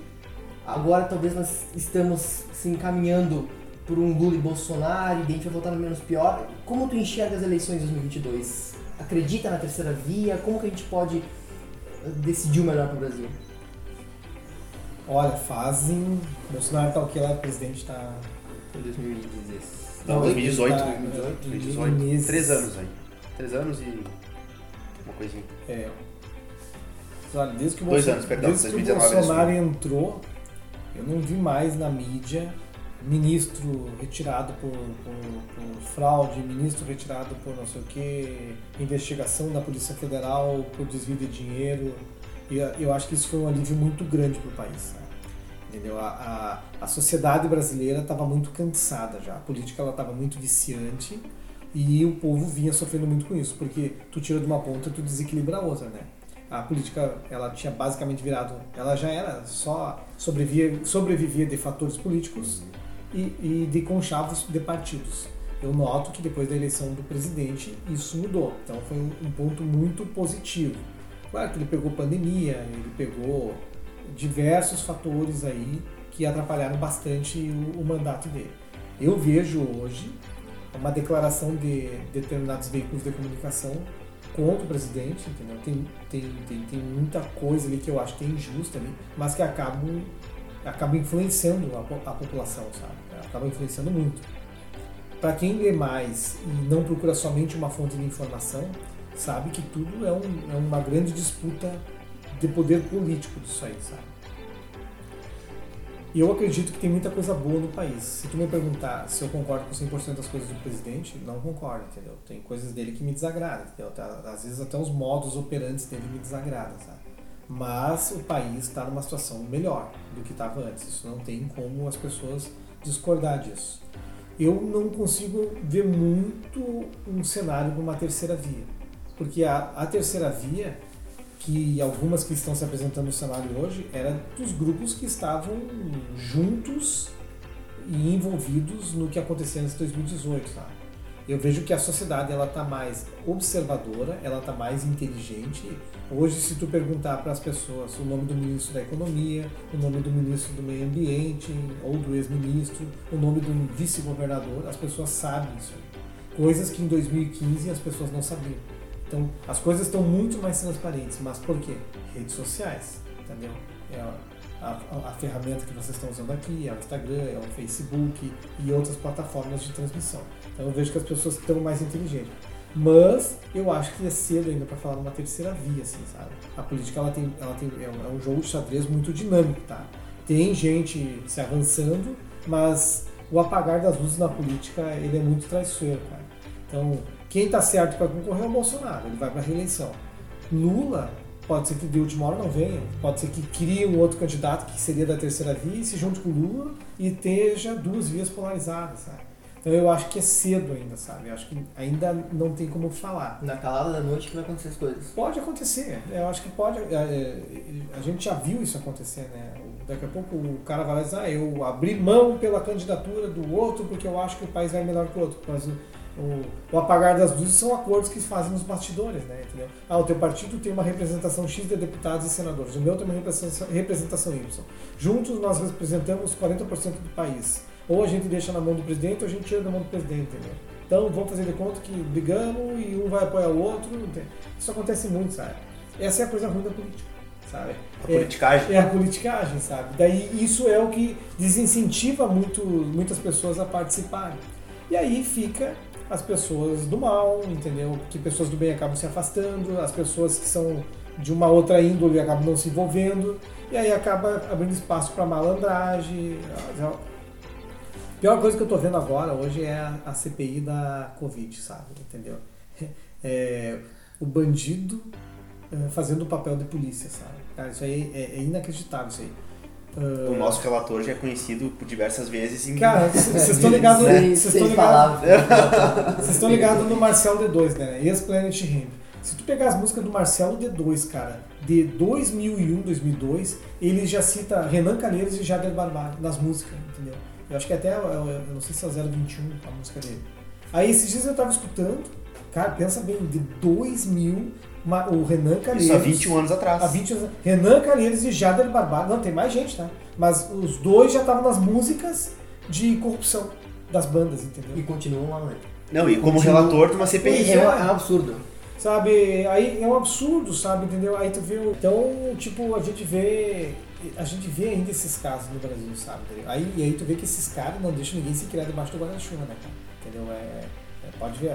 [SPEAKER 2] Agora talvez nós estamos se encaminhando por um Lula e Bolsonaro, e a gente vai voltar no menos pior. Como tu enxerga as eleições de 2022? Acredita na terceira via? Como que a gente pode eh, decidir o melhor para o Brasil?
[SPEAKER 3] Olha, fazem. Bolsonaro tá o que lá, o presidente está.
[SPEAKER 2] Em 2016.
[SPEAKER 1] Não, 2018, 2018, 2018. Três anos aí. Três anos e uma coisinha.
[SPEAKER 3] É. Olha, desde que o,
[SPEAKER 1] Dois anos, perdão,
[SPEAKER 3] desde 2019, que o Bolsonaro entrou, eu não vi mais na mídia ministro retirado por, por, por, fraude, ministro retirado por não sei o que, investigação da Polícia Federal por desvio de dinheiro. E eu acho que isso foi um alívio muito grande para o país. Entendeu? A, a, a sociedade brasileira estava muito cansada já, a política estava muito viciante e o povo vinha sofrendo muito com isso, porque tu tira de uma ponta tu desequilibra a outra, né? A política ela tinha basicamente virado, ela já era só sobrevivia, sobrevivia de fatores políticos e, e de conchavos de partidos. Eu noto que depois da eleição do presidente isso mudou, então foi um, um ponto muito positivo. Claro que ele pegou pandemia, ele pegou diversos fatores aí que atrapalharam bastante o, o mandato dele. Eu vejo hoje uma declaração de determinados veículos de comunicação contra o presidente, entendeu? Tem, tem, tem, tem muita coisa ali que eu acho que é injusta ali, mas que acabam, acabam influenciando a, a população, sabe? Acabam influenciando muito. Para quem lê mais e não procura somente uma fonte de informação, sabe que tudo é, um, é uma grande disputa de poder político disso aí, sabe? E eu acredito que tem muita coisa boa no país. Se tu me perguntar se eu concordo com 100% das coisas do presidente, não concordo, entendeu? Tem coisas dele que me desagradam, entendeu? Tá, às vezes até os modos operantes dele me desagradam, sabe? Mas o país está numa situação melhor do que estava antes. Isso não tem como as pessoas discordar disso. Eu não consigo ver muito um cenário para uma terceira via. Porque a, a terceira via que algumas que estão se apresentando no cenário hoje eram dos grupos que estavam juntos e envolvidos no que aconteceu em 2018, tá? Eu vejo que a sociedade ela está mais observadora, ela está mais inteligente. Hoje, se tu perguntar para as pessoas o nome do ministro da Economia, o nome do ministro do Meio Ambiente ou do ex-ministro, o nome do vice-governador, as pessoas sabem isso. Coisas que em 2015 as pessoas não sabiam. Então, as coisas estão muito mais transparentes, mas por quê? Redes sociais, entendeu? É a, a, a, ferramenta que vocês estão usando aqui, é o Instagram, é o Facebook e outras plataformas de transmissão. Então, eu vejo que as pessoas estão mais inteligentes. Mas eu acho que é cedo ainda para falar numa terceira via, assim, sabe? A política ela tem, ela tem, é um jogo de xadrez muito dinâmico, tá? Tem gente se avançando, mas o apagar das luzes na política ele é muito traiçoeiro, cara. Então, quem está certo para concorrer é o Bolsonaro, ele vai para a reeleição. Lula, pode ser que de última hora não venha, pode ser que crie um outro candidato que seria da terceira via e se junte com o Lula e esteja duas vias polarizadas, sabe? Então eu acho que é cedo ainda, sabe? Eu acho que ainda não tem como falar.
[SPEAKER 2] Na calada da noite que vai acontecer as coisas.
[SPEAKER 3] Pode acontecer. Eu acho que pode. É, é, a gente já viu isso acontecer, né? Daqui a pouco o cara vai dizer, ah, eu abri mão pela candidatura do outro porque eu acho que o país vai melhor que o outro. Mas o, o, apagar das luzes são acordos que fazem nos bastidores, né? Entendeu? Ah, o teu partido tem uma representação X de deputados e senadores, o meu tem uma representação, representação Y. Juntos nós representamos 40% do país. Ou a gente deixa na mão do presidente ou a gente tira da mão do presidente, entendeu? Então vamos fazer de conta que brigamos e um vai apoiar o outro. Isso acontece muito, sabe? Essa é a coisa ruim da política. Sabe?
[SPEAKER 1] A politicagem.
[SPEAKER 3] É, é a politicagem, sabe? Daí isso é o que desincentiva muito, muitas pessoas a participarem. E aí fica as pessoas do mal, entendeu? Que pessoas do bem acabam se afastando, as pessoas que são de uma outra índole acabam não se envolvendo, e aí acaba abrindo espaço para malandragem. A pior coisa que eu tô vendo agora hoje é a, CPI da Covid, sabe? Entendeu? É, o bandido é, fazendo o papel de polícia, sabe? Cara, isso aí é, é inacreditável isso aí.
[SPEAKER 1] Uh... O nosso relator já é conhecido por diversas vezes em.
[SPEAKER 3] Cara, vocês estão ligados. Vocês estão ligados. Vocês estão ligados no Marcelo D2, né? Ex-Planet Ramp. Se tu pegar as músicas do Marcelo D2, cara, de 2001, 2002, ele já cita Renan Calheiros e Jader Barbalho nas músicas, entendeu? Eu acho que até, eu não sei se é 021 a música dele. Aí esses dias eu tava escutando, cara, pensa bem, de 2000 o Renan Calheiros. Isso
[SPEAKER 1] há 21 anos atrás.
[SPEAKER 3] Há 20 anos Renan Calheiros e Jader Barbalho. Não, tem mais gente, tá? Mas os dois já estavam nas músicas de corrupção das bandas, entendeu?
[SPEAKER 2] E continuam lá, né?
[SPEAKER 1] Não, e como Continua... relator de uma CPI.
[SPEAKER 2] É, é um absurdo.
[SPEAKER 3] Sabe, aí é um absurdo, sabe, entendeu? Aí tu vê. Então, tipo, a gente vê. A gente vê ainda esses casos no Brasil, sabe? Aí, e aí tu vê que esses caras não deixam ninguém se criar debaixo do guarda-chuva, né, cara? Entendeu? É, é, pode ver,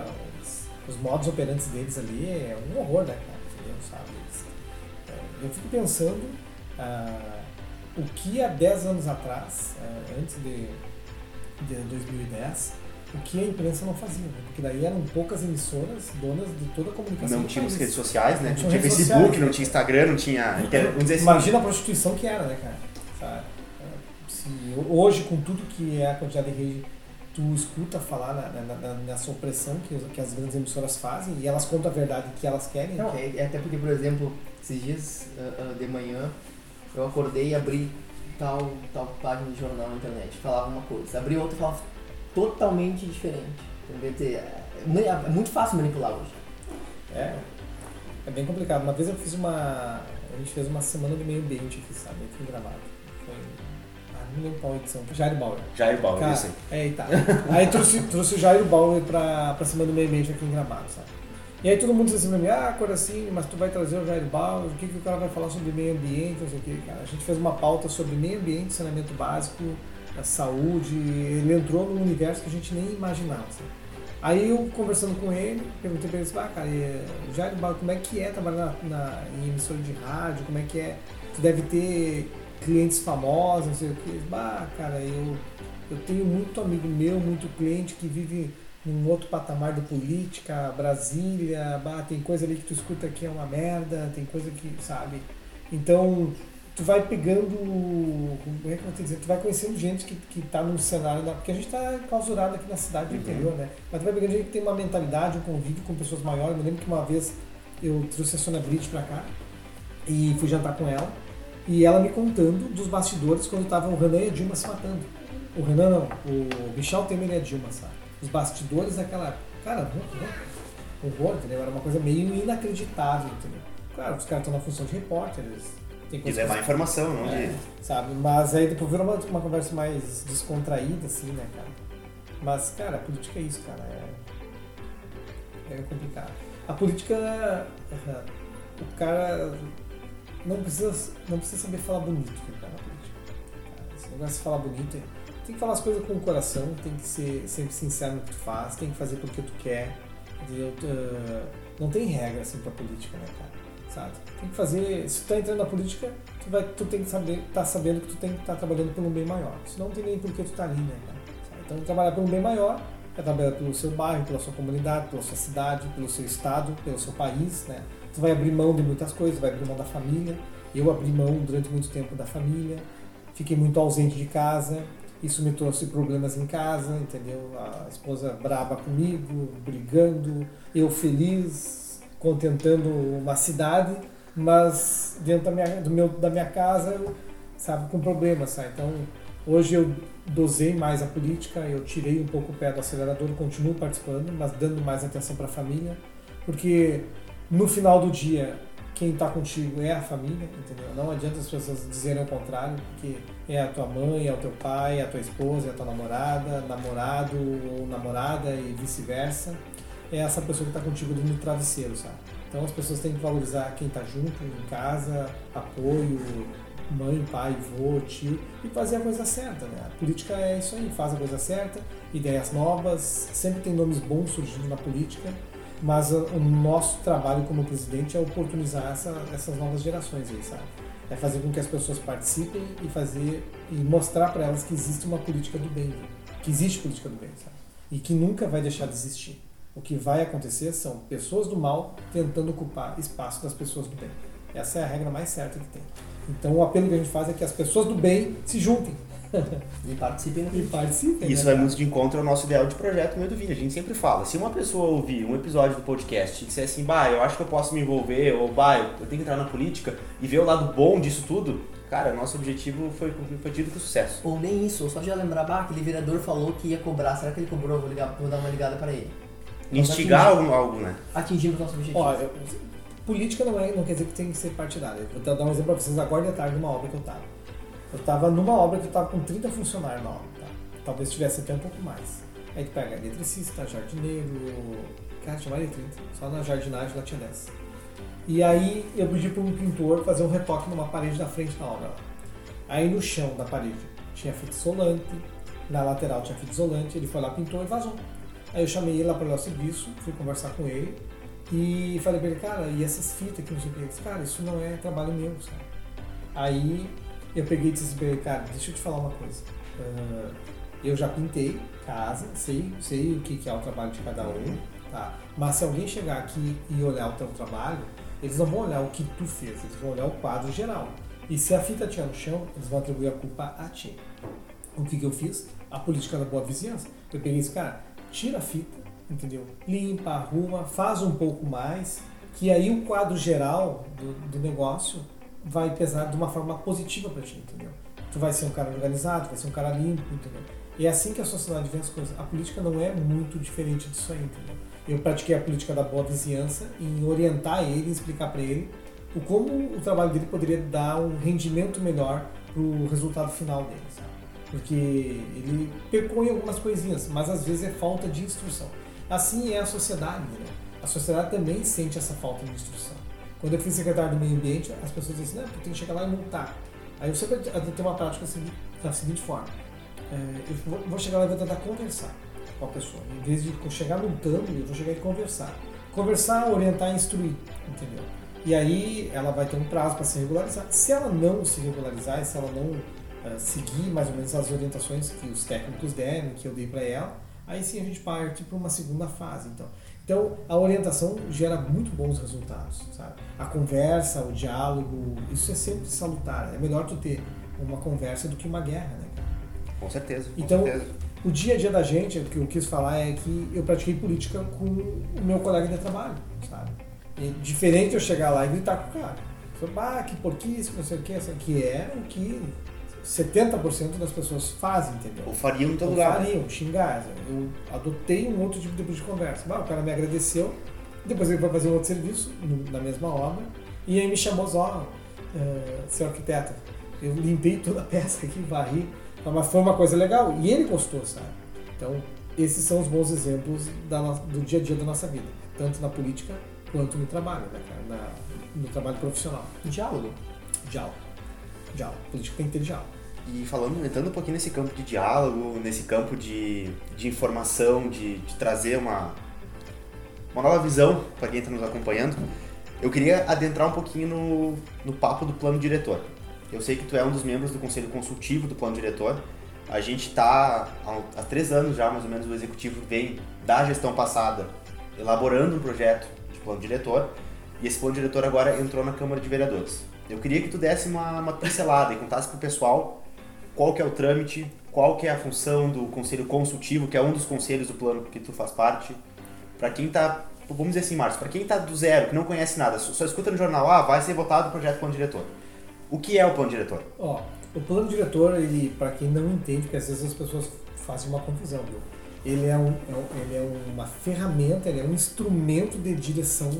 [SPEAKER 3] os modos operantes deles ali é um horror, né, cara? Entendeu? Sabe? É, eu fico pensando ah, o que há 10 anos atrás, ah, antes de, de 2010, o que a imprensa não fazia, né? porque daí eram poucas emissoras donas de toda a comunicação.
[SPEAKER 1] Não tínhamos redes sociais, né? Não, não tinha Facebook, sociais, não tinha Instagram, não tinha.
[SPEAKER 3] Assim. Imagina a prostituição que era, né, cara? Sabe? Se, hoje, com tudo que é a quantidade de rede tu escuta falar na, na, na, nessa opressão que, que as grandes emissoras fazem e elas contam a verdade que elas querem.
[SPEAKER 2] Não, é, é até porque, por exemplo, esses dias uh, uh, de manhã eu acordei e abri tal, tal página de jornal na internet, falava uma coisa, abri outra e falava totalmente diferente. É, é, é muito fácil manipular hoje.
[SPEAKER 3] É, é bem complicado. Uma vez eu fiz uma. A gente fez uma semana de meio ambiente aqui, sabe? Aqui. Foi não lembro qual edição. Jair Bauer.
[SPEAKER 1] Jair Bauer,
[SPEAKER 3] Cara,
[SPEAKER 1] isso
[SPEAKER 3] aí. É, tá. aí trouxe, trouxe o Jair Bauer pra, pra cima do meio ambiente aqui em Gramado, sabe? E aí todo mundo diz assim pra mim, ah, Coracinho, mas tu vai trazer o Jair Bauer, o que, que o cara vai falar sobre meio ambiente, não sei o que, cara. A gente fez uma pauta sobre meio ambiente, saneamento básico, a saúde, ele entrou num universo que a gente nem imaginava, sabe? Aí eu conversando com ele, perguntei pra ele, ah, cara, Jair Bauer, como é que é trabalhar na, na, em emissora de rádio, como é que é? Tu deve ter clientes famosos, não sei o que. Bah, cara, eu, eu tenho muito amigo meu, muito cliente que vive num outro patamar de política, Brasília, bah, tem coisa ali que tu escuta que é uma merda, tem coisa que, sabe? Então, tu vai pegando, como é que eu vou te dizer, tu vai conhecendo gente que, que tá num cenário, da, porque a gente tá clausurado aqui na cidade do
[SPEAKER 1] Uhum.
[SPEAKER 3] interior, né? Mas tu vai pegando gente que tem uma mentalidade, um convívio com pessoas maiores. Eu me lembro que uma vez eu trouxe a Sônia Brit pra cá e fui jantar com ela e ela me contando dos bastidores quando tava o Renan e a Dilma se matando. O Renan não, o Michel Temer e a Dilma, sabe? Os bastidores daquela época. Cara, horror, horror, entendeu? Era uma coisa meio inacreditável, entendeu? Claro, os caras estão na função de repórter, eles têm
[SPEAKER 1] E
[SPEAKER 3] coisas
[SPEAKER 1] levar informação, não
[SPEAKER 3] é,
[SPEAKER 1] de...
[SPEAKER 3] sabe? Mas aí depois virou uma, uma conversa mais descontraída, assim, né, cara? Mas, cara, a política é isso, cara. É, é complicado. A política, o cara não precisa, não precisa saber falar bonito, cara, na política. Esse negócio de falar bonito, tem que falar as coisas com o coração, tem que ser sempre sincero no que tu faz, tem que fazer porque tu quer, entendeu? Eh, não tem regra, assim, pra política, né, cara? Sabe? Tem que fazer. Se tu tá entrando na política, tu, vai, tu tem que saber, tá sabendo que tu tem que estar trabalhando pelo bem maior. Senão não tem nem por que tu tá ali, né, cara? Sabe? Então trabalhar pelo bem maior é trabalhar pelo seu bairro, pela sua comunidade, pela sua cidade, pelo seu estado, pelo seu país, né? Tu vai abrir mão de muitas coisas, vai abrir mão da família. Eu abri mão durante muito tempo da família, fiquei muito ausente de casa. Isso me trouxe problemas em casa, entendeu? A esposa braba comigo, brigando, eu feliz, contentando uma cidade, mas dentro da minha, do meu, da minha casa, eu, sabe, com problemas, sabe? Então, hoje eu dosei mais a política, eu tirei um pouco o pé do acelerador, continuo participando, mas dando mais atenção para a família, porque no final do dia, quem está contigo é a família, entendeu? Não adianta as pessoas dizerem o contrário, porque é a tua mãe, é o teu pai, é a tua esposa, é a tua namorada, namorado ou namorada e vice-versa. É essa pessoa que está contigo no travesseiro, sabe? Então as pessoas têm que valorizar quem está junto, em casa, apoio, mãe, pai, vô, tio, e fazer a coisa certa, né? A política é isso aí, faz a coisa certa, ideias novas, sempre tem nomes bons surgindo na política, mas o nosso trabalho como presidente é oportunizar essa, essas novas gerações aí, sabe? É fazer com que as pessoas participem e fazer e mostrar para elas que existe uma política do bem, que existe política do bem, sabe? E que nunca vai deixar de existir. O que vai acontecer são pessoas do mal tentando ocupar espaço das pessoas do bem. Essa é a regra mais certa que tem. Então o apelo que a gente faz é que as pessoas do bem se juntem
[SPEAKER 2] E participem da
[SPEAKER 3] e participem.
[SPEAKER 1] Isso
[SPEAKER 3] né,
[SPEAKER 1] vai muito de encontro ao nosso ideal de projeto meio do Vini. A gente sempre fala, se uma pessoa ouvir um episódio do podcast e disser assim, bah, eu acho que eu posso me envolver, ou bah, eu tenho que entrar na política, e ver o lado bom disso tudo, cara, nosso objetivo foi, tido com sucesso.
[SPEAKER 2] Ou nem isso, ou só de lembrar, bah, aquele vereador falou que ia cobrar, será que ele cobrou? Vou, ligar, vou dar uma ligada para ele.
[SPEAKER 1] Instigar algo, algo, né?
[SPEAKER 2] Atingimos nosso objetivo.
[SPEAKER 3] Ó, eu- política não, é, não quer dizer que tem que ser partidária. Eu vou dar um exemplo pra vocês agora de tarde numa obra que eu tava. Eu tava numa obra que eu tava com 30 funcionários na obra, tá? Talvez tivesse até um pouco mais. Aí tu pega eletricista, jardineiro, cara, tinha mais de 30. Só na jardinagem lá tinha 10. E aí eu pedi para um pintor fazer um retoque numa parede da frente da obra lá. Aí no chão da parede tinha fita isolante, na lateral tinha fita isolante, ele foi lá, pintou e vazou. Aí eu chamei ele lá para o serviço, fui conversar com ele e falei pra ele, cara, e essas fitas sei que, ele disse, cara, isso não é trabalho meu, sabe? Aí eu peguei e disse cara, deixa eu te falar uma coisa. Ah, eu já pintei casa, sei, sei o que que é o trabalho de cada um, tá? Mas se alguém chegar aqui e olhar o teu trabalho, eles não vão olhar o que tu fez, eles vão olhar o quadro geral. E se a fita tinha no chão, eles vão atribuir a culpa a ti. O que, que eu fiz? A política da boa vizinhança. Eu peguei esse cara, tira a fita, entendeu? Limpa, arruma, faz um pouco mais, que aí o quadro geral do, do negócio vai pesar de uma forma positiva para ti, entendeu? Tu vai ser um cara organizado, vai ser um cara limpo, entendeu? E é assim que a sociedade vê as coisas. A política não é muito diferente disso aí, entendeu? Eu pratiquei a política da boa vizinhança em orientar ele, explicar para ele o como o trabalho dele poderia dar um rendimento melhor pro resultado final dele, sabe? Porque ele pecou em algumas coisinhas, mas às vezes é falta de instrução. Assim é a sociedade, né? A sociedade também sente essa falta de instrução. Quando eu fui secretário do meio ambiente, as pessoas dizem, não, tu tem que chegar lá e multar. Aí eu sempre tenho uma prática seguinte- da seguinte forma. É, eu vou- vou chegar lá e vou tentar conversar com a pessoa. Em vez de chegar multando, eu vou chegar e conversar. Conversar, orientar e instruir, entendeu? E aí ela vai ter um prazo para se regularizar. Se ela não se regularizar, se ela não uh, seguir mais ou menos as orientações que os técnicos deram, que eu dei para ela, aí sim a gente parte para uma segunda fase. Então, então a orientação gera muito bons resultados, sabe? A conversa, o diálogo, isso é sempre salutar. É melhor tu ter uma conversa do que uma guerra, né?
[SPEAKER 1] Com certeza. Com
[SPEAKER 3] então,
[SPEAKER 1] certeza.
[SPEAKER 3] o dia a dia da gente, o que eu quis falar é que eu pratiquei política com o meu colega de trabalho, sabe? E diferente eu chegar lá e gritar com o cara. Falar, ah, que porquice, não sei o que, que é o que 70% das pessoas fazem, entendeu?
[SPEAKER 1] Ou fariam teu
[SPEAKER 3] Ou
[SPEAKER 1] lugar.
[SPEAKER 3] fariam, xingar. Eu adotei um outro tipo de conversa. Bah, o cara me agradeceu, depois ele foi fazer um outro serviço na mesma obra, e aí me chamou só, uh, seu arquiteto. Eu limpei toda a peça aqui, varri, mas foi uma coisa legal, e ele gostou, sabe? Então, esses são os bons exemplos da do dia a dia da nossa vida, tanto na política quanto no trabalho, né, cara? Na- no trabalho profissional.
[SPEAKER 2] Diálogo.
[SPEAKER 3] Diálogo. Diálogo. Política tem que ter diálogo.
[SPEAKER 1] E falando, entrando um pouquinho nesse campo de diálogo, nesse campo de, de informação, de, de trazer uma, uma nova visão para quem está nos acompanhando, eu queria adentrar um pouquinho no, no papo do plano diretor. Eu sei que tu é um dos membros do conselho consultivo do plano diretor. A gente está há, há três anos já, mais ou menos, o executivo vem da gestão passada elaborando um projeto de plano diretor e esse plano diretor agora entrou na Câmara de Vereadores. Eu queria que tu desse uma, uma pincelada e contasse para o pessoal qual que é o trâmite, qual que é a função do conselho consultivo, que é um dos conselhos do plano que tu faz parte. Para quem tá, vamos dizer assim, Marcos, para quem tá do zero, que não conhece nada, só, escuta no jornal, ah, vai ser votado o projeto plano diretor. O que é o plano diretor?
[SPEAKER 3] Ó, o plano diretor, ele, para quem não entende, porque às vezes as pessoas fazem uma confusão, viu? Ele é, é um- ele é uma ferramenta, ele é um instrumento de direção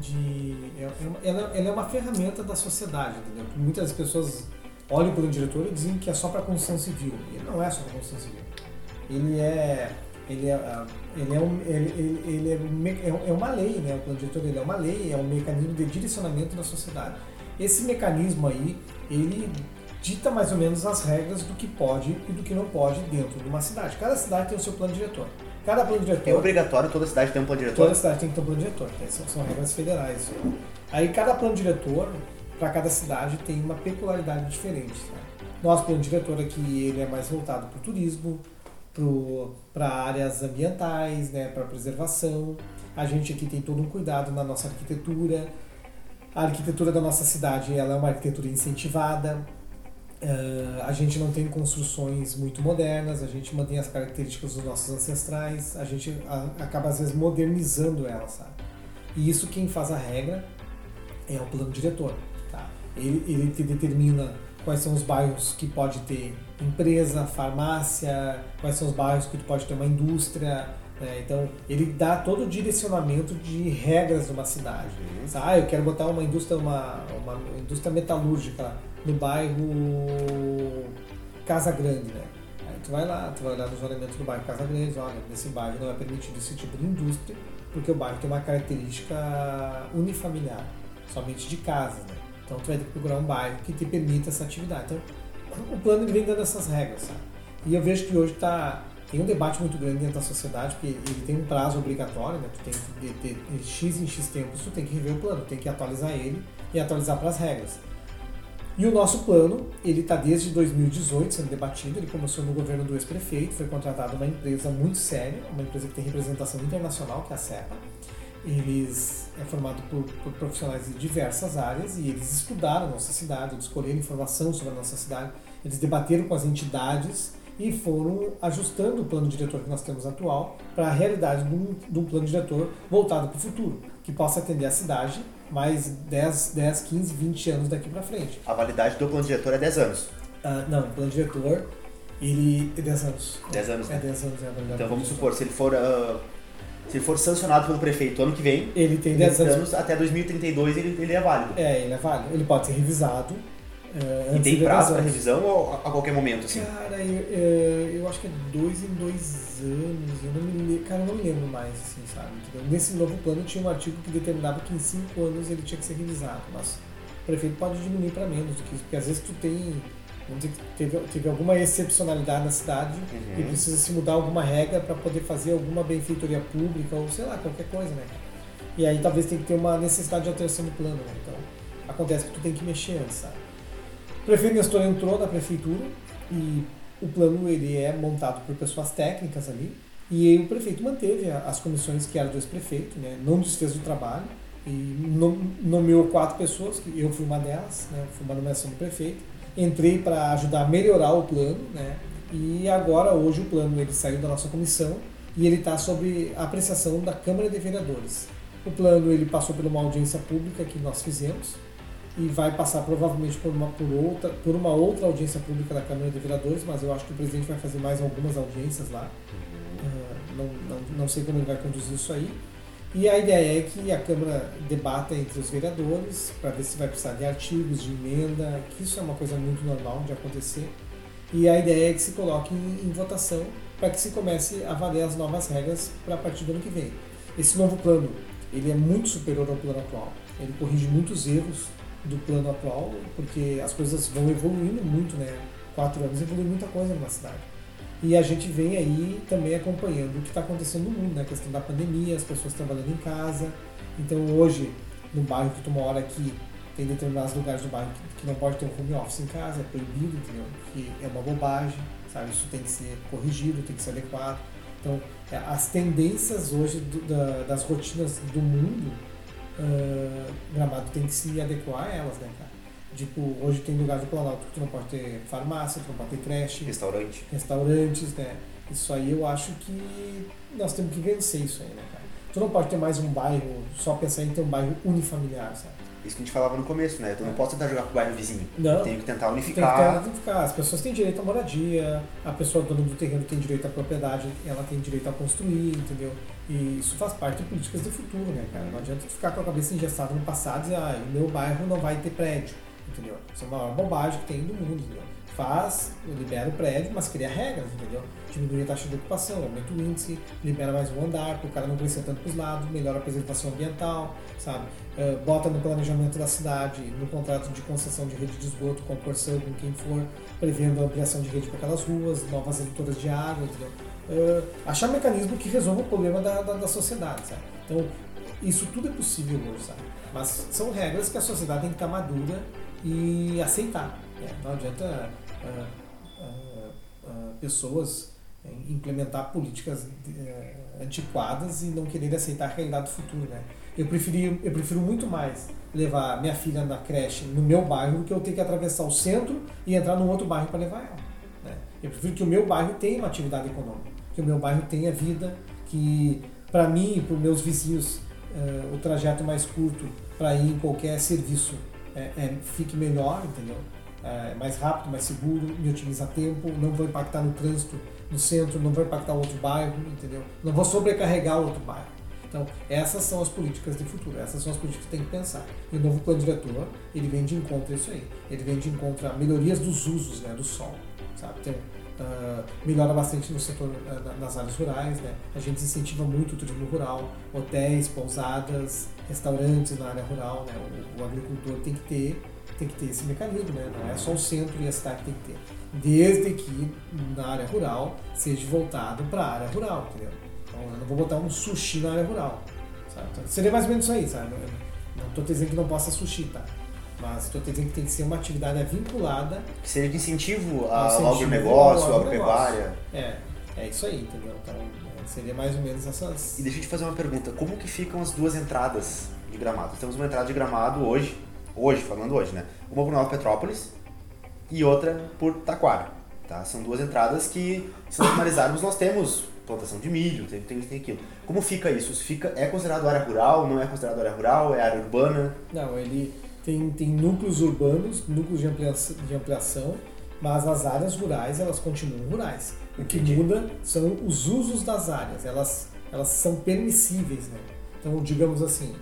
[SPEAKER 3] de. É, é ela, ela é uma ferramenta da sociedade, entendeu? Muitas pessoas olham o plano diretor e dizem que é só para construção civil. Ele não é só para construção civil. Ele é. Ele é, ah, ele é, um, ele, ele, ele é, um é, é uma lei, né? O plano diretor ele é uma lei, é um mecanismo de direcionamento da sociedade. Esse mecanismo aí, ele dita mais ou menos as regras do que pode e do que não pode dentro de uma cidade. Cada cidade tem o seu plano diretor. Cada plano diretor.
[SPEAKER 1] É obrigatório toda cidade ter um plano diretor?
[SPEAKER 3] Toda cidade tem que ter um plano diretor, né? são, são regras federais. Aí cada plano diretor, para cada cidade, tem uma peculiaridade diferente. né? Nosso plano diretor aqui ele é mais voltado para o turismo, para áreas ambientais, né, para preservação. A gente aqui tem todo um cuidado na nossa arquitetura. A arquitetura da nossa cidade ela é uma arquitetura incentivada. Ah, a gente não tem construções muito modernas, a gente mantém as características dos nossos ancestrais, a gente a- acaba às vezes modernizando elas, sabe? E isso quem faz a regra é o plano diretor? Ele, ele te determina quais são os bairros que pode ter empresa, farmácia, quais são os bairros que tu pode ter uma indústria, né? Então ele dá todo o direcionamento de regras de uma cidade. Sabe? Ah, eu quero botar uma indústria, uma, uma indústria metalúrgica no bairro Casa Grande, né? Aí tu vai lá, tu vai olhar nos ornamentos do bairro Casa Grande, olha, nesse bairro não é permitido esse tipo de indústria, porque o bairro tem uma característica unifamiliar, somente de casas, né? Então tu vai ter que procurar um bairro que te permita essa atividade. Então o plano vem dando essas regras, sabe? E eu vejo que hoje tá, tem um debate muito grande dentro da sociedade, porque ele tem um prazo obrigatório, né? Tu tem que ter de X em X tempos, tu tem que rever o plano, tem que atualizar ele e atualizar para as regras. E o nosso plano, ele está desde 2018 sendo debatido, ele começou no governo do ex-prefeito, foi contratada uma empresa muito séria, uma empresa que tem representação internacional, que é a CEPA. Eles é formado por, por profissionais de diversas áreas e eles estudaram a nossa cidade, eles escolheram informação sobre a nossa cidade, eles debateram com as entidades e foram ajustando o plano diretor que nós temos atual para a realidade de um, de um plano diretor voltado para o futuro, que possa atender a cidade mais 10, 10 15, 20 anos daqui para frente.
[SPEAKER 1] A validade do plano diretor é 10 anos.
[SPEAKER 3] Ah, não, o plano diretor, ele é 10 anos.
[SPEAKER 1] 10 anos,
[SPEAKER 3] É
[SPEAKER 1] né?
[SPEAKER 3] 10 anos, é a validade
[SPEAKER 1] Então vamos supor, se ele for, ah, se ele for sancionado pelo prefeito ano que vem.
[SPEAKER 3] Ele tem
[SPEAKER 1] 10
[SPEAKER 3] 10 anos.
[SPEAKER 1] anos até 2032 ele, ele é válido.
[SPEAKER 3] É, ele é válido. Ele pode ser revisado. eh,
[SPEAKER 1] E tem
[SPEAKER 3] de 10
[SPEAKER 1] prazo para revisão ou a a qualquer momento, assim?
[SPEAKER 3] Cara, eu, eu, eu acho que é dois em dois anos, eu não me lembro, cara, eu não me lembro mais, assim, sabe? Nesse novo plano tinha um artigo que determinava que em cinco anos ele tinha que ser revisado, mas o prefeito pode diminuir para menos do que isso, porque às vezes tu tem, vamos dizer que teve, teve alguma excepcionalidade na cidade e
[SPEAKER 1] Uhum.
[SPEAKER 3] precisa se mudar alguma regra para poder fazer alguma benfeitoria pública ou sei lá, qualquer coisa, né? E aí talvez tenha que ter uma necessidade de alteração do plano, né? Então, acontece que tu tem que mexer antes, sabe? O prefeito Nestor entrou na prefeitura e o plano ele é montado por pessoas técnicas ali e o prefeito manteve as comissões que eram do ex-prefeito, né? não desfez o trabalho e nomeou quatro pessoas, que eu fui uma delas, né? fui uma nomeação do prefeito. Entrei para ajudar a melhorar o plano, né? e agora, hoje, o plano ele saiu da nossa comissão e ele está sob apreciação da Câmara de Vereadores. O plano ele passou por uma audiência pública que nós fizemos e vai passar provavelmente por uma, por outra, por uma outra audiência pública da Câmara de Vereadores, mas eu acho que o presidente vai fazer mais algumas audiências lá. Uh, não, não, não sei como ele vai conduzir isso aí. E a ideia é que a Câmara debata entre os vereadores para ver se vai precisar de artigos, de emenda, que isso é uma coisa muito normal de acontecer. E a ideia é que se coloque em, em votação para que se comece a valer as novas regras para a partir do ano que vem. Esse novo plano ele é muito superior ao plano atual. Ele corrige muitos erros do plano atual, porque as coisas vão evoluindo muito, né? Quatro anos evolui muita coisa numa cidade. E a gente vem aí também acompanhando o que está acontecendo no mundo, né? A questão da pandemia, as pessoas trabalhando em casa. Então hoje, no bairro que tu mora aqui, tem determinados lugares do bairro que, não pode ter um home office em casa, é proibido, entendeu? Que é uma bobagem, sabe? Isso tem que ser corrigido, tem que ser adequado. Então, é, as tendências hoje do, da, das rotinas do mundo, uh, Gramado tem que se adequar a elas, né, cara? Tipo, hoje tem lugares do Planalto que tu não pode ter farmácia, tu não pode ter creche.
[SPEAKER 1] Restaurante.
[SPEAKER 3] Restaurantes, né? Isso aí eu acho que nós temos que vencer isso aí, né, cara? Tu não pode ter mais um bairro, só pensar em ter um bairro unifamiliar, sabe?
[SPEAKER 1] Isso que a gente falava no começo, né? Tu não é. pode tentar jogar com o bairro vizinho.
[SPEAKER 3] Não.
[SPEAKER 1] Tem que tentar unificar. Tem que
[SPEAKER 3] tentar unificar. As pessoas têm direito à moradia, a pessoa dona do terreno tem direito à propriedade, ela tem direito a construir, entendeu? E isso faz parte de políticas de futuro, né, cara? Não adianta tu ficar com a cabeça engessada no passado e dizer, ah, o meu bairro não vai ter prédio, entendeu? Isso é a maior bobagem que tem do mundo, entendeu? Faz, libera o prédio, mas cria regras, entendeu? Diminui a taxa de ocupação, aumenta o índice, libera mais um andar, para o cara não crescer tanto para os lados, melhora a preservação ambiental, sabe? Uh, bota no planejamento da cidade, no contrato de concessão de rede de esgoto, com porção, com quem for, prevendo a ampliação de rede para aquelas ruas, novas editoras de água, entendeu? Uh, achar um mecanismo que resolva o problema da, da, da sociedade, sabe? Então, isso tudo é possível hoje, sabe? Mas são regras que a sociedade tem que estar madura e aceitar. Né? Não adianta uh, uh, pessoas implementar políticas antiquadas e não querer aceitar a realidade do futuro, né? Eu, preferi, eu prefiro muito mais levar minha filha na creche no meu bairro do que eu ter que atravessar o centro e entrar num outro bairro para levar ela. Né? Eu prefiro que o meu bairro tenha uma atividade econômica, que o meu bairro tenha vida, que para mim e para os meus vizinhos uh, o trajeto mais curto para ir em qualquer serviço é, é, fique melhor, entendeu? É mais rápido, mais seguro, me otimiza tempo, não vou impactar no trânsito no centro, não vou impactar outro bairro, entendeu? Não vou sobrecarregar outro bairro. Então, essas são as políticas de futuro, essas são as políticas que tem que pensar. E o novo plano diretor, ele vem de encontro a isso aí. Ele vem de encontro a melhorias dos usos né, do sol, sabe? Então, uh, melhora bastante no setor, uh, nas áreas rurais, né? A gente incentiva muito o turismo rural, hotéis, pousadas, restaurantes na área rural, né? O, o agricultor tem que ter tem que ter esse mecanismo, né? Não é só o centro e a cidade que tem que ter. Desde que na área rural seja voltado para a área rural, entendeu? Então, eu não vou botar um sushi na área rural. Sabe? Então, seria mais ou menos isso aí, sabe? Não estou dizendo que não possa sushi, tá? Mas estou dizendo que tem que ser uma atividade vinculada.
[SPEAKER 1] Que seja de incentivo ao agronegócio, à agropecuária.
[SPEAKER 3] É, é isso aí, entendeu? Então é, seria mais ou menos essas.
[SPEAKER 1] E deixa eu te fazer uma pergunta: como que ficam as duas entradas de gramado? Temos uma entrada de gramado hoje, hoje, falando hoje, né? Uma por Nova Petrópolis e outra por Taquara. Tá? São duas entradas que, se nós analisarmos, nós temos plantação de milho, tem, tem, tem aquilo. Como fica isso? Fica, é considerado área rural? Não é considerado área rural? É área urbana?
[SPEAKER 3] Não, ele tem, tem núcleos urbanos, núcleos de ampliação, de ampliação, mas as áreas rurais elas continuam rurais. O que Entendi. muda são os usos das áreas, elas, elas são permissíveis. Né? Então, digamos assim,